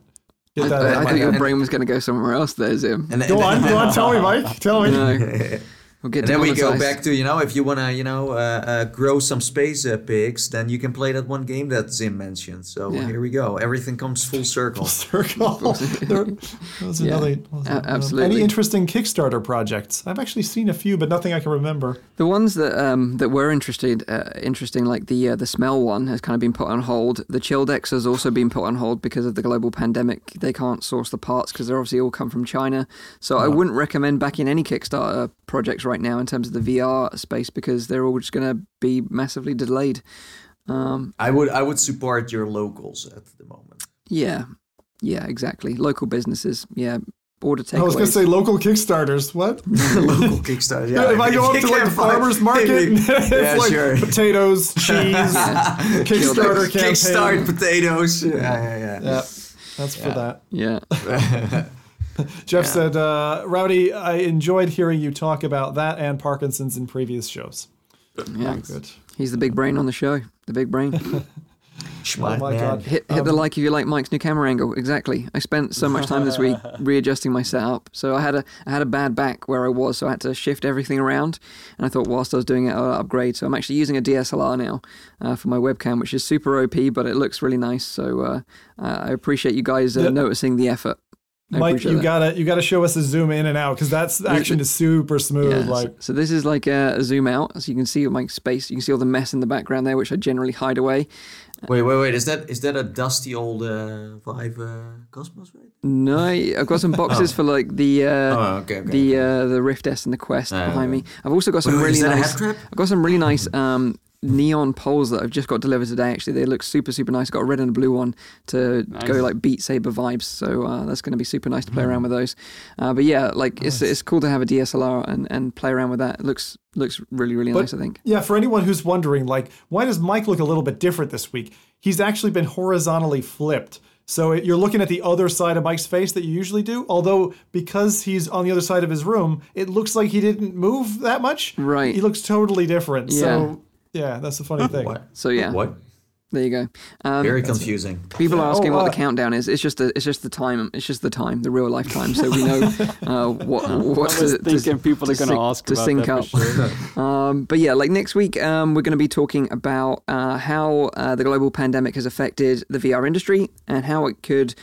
Get that I, out I my thought your brain was going to go somewhere else there, Zim. And, Go on, go on. Tell me, Mike. Tell me. No. We'll get And then we go back to you know if you wanna you know uh, uh, grow some space uh, pigs, then you can play that one game that Zim mentioned. So Yeah. here we go. Everything comes full circle. Full Circle. There- that was Yeah, another. was a- absolutely. Any interesting Kickstarter projects? I've actually seen a few, but nothing I can remember. The ones that um, that were interested, uh, interesting, like the uh, the smell one, has kind of been put on hold. The chill decks has also been put on hold because of the global pandemic. They can't source the parts because they're obviously all come from China. So I wouldn't recommend backing any Kickstarter projects right now in terms of the VR space because they're all just going to be massively delayed. Um, I would I would support your locals at the moment. yeah, yeah, exactly. Local businesses, yeah. Order takeaways. I was going to say local Kickstarters. What? local Kickstarter. Yeah, if I go up to like the farmer's market, it's Yeah, like sure. potatoes, cheese, Kickstarter campaign. Kickstart potatoes. Yeah, yeah, yeah. Yeah, that's for that. yeah. Jeff said, uh, "Rowdy, I enjoyed hearing you talk about that and Parkinson's in previous shows." Yeah. Good. He's the big brain on the show. The big brain. Smart Oh my man. God. Hit, hit the like if you like Mike's new camera angle. Exactly. I spent so much time this week readjusting my setup. So I had a I had a bad back where I was, so I had to shift everything around. And I thought whilst I was doing it, I'll upgrade. So I'm actually using a DSLR now uh, for my webcam, which is super OP, but it looks really nice. So uh, I appreciate you guys uh, Yeah. noticing the effort. I Mike, you that. gotta you gotta show us a zoom in and out because that's the action is super smooth. Yeah, so- like so, this is like a, a zoom out, so you can see my space. You can see all the mess in the background there, which I generally hide away. Wait, wait, wait. Is that is that a dusty old uh, Vive uh, Cosmos, right? No, I've got some boxes for like the uh, Oh, okay, okay. the uh, the Rift S and the Quest Ah, behind me. I've also got some Wait, wait, really is that nice. head trap? I've got some really nice um, neon poles that I've just got delivered today. Actually, they look super super nice. got a red and a blue one to go like Beat Saber vibes. So uh, that's going to be super nice to play around with those. Uh, but yeah, like it's it's cool to have a DSLR and, and play around with that. It looks looks really really But- nice. I think. yeah, for anyone who's wondering, like, why does Mike look a little bit different this week? He's actually been horizontally flipped. So it, you're looking at the other side of Mike's face that you usually do. Although because he's on the other side of his room, it looks like he didn't move that much. Right. He looks totally different. So yeah, that's the funny thing. What? So yeah, What? there you go. Um, Very confusing. People are asking Oh, what uh, the countdown is. It's just the it's just the time. It's just the time, the real life time. So we know uh, what what I was to, thinking people are going to ask to about sync that up. sure. Um, but yeah, like next week, um, we're going to be talking about uh, how uh, the global pandemic has affected the VR industry and how it could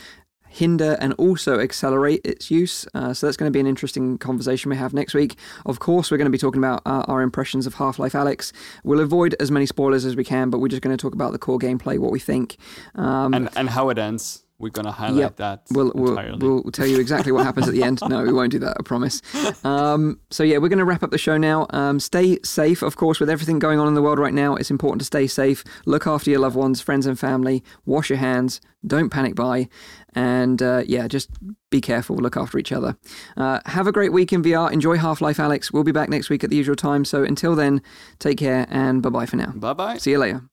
hinder and also accelerate its use. Uh, so that's going to be an interesting conversation we have next week. Of course, we're going to be talking about uh, our impressions of Half Life Alyx. We'll avoid as many spoilers as we can, but we're just going to talk about the core gameplay, what we think. Um, and and how it ends. We're going to highlight Yep. that We'll, we'll, entirely. we'll tell you exactly what happens at the end. No, we won't do that, I promise. Um, so, yeah, we're going to wrap up the show now. Um, stay safe, of course, with everything going on in the world right now. It's important to stay safe. Look after your loved ones, friends, and family. Wash your hands. Don't panic buy. And uh, yeah, just be careful. Look after each other. Uh, have a great week in VR. Enjoy Half Life Alyx. We'll be back next week at the usual time. So, until then, take care and bye bye for now. Bye bye. See you later.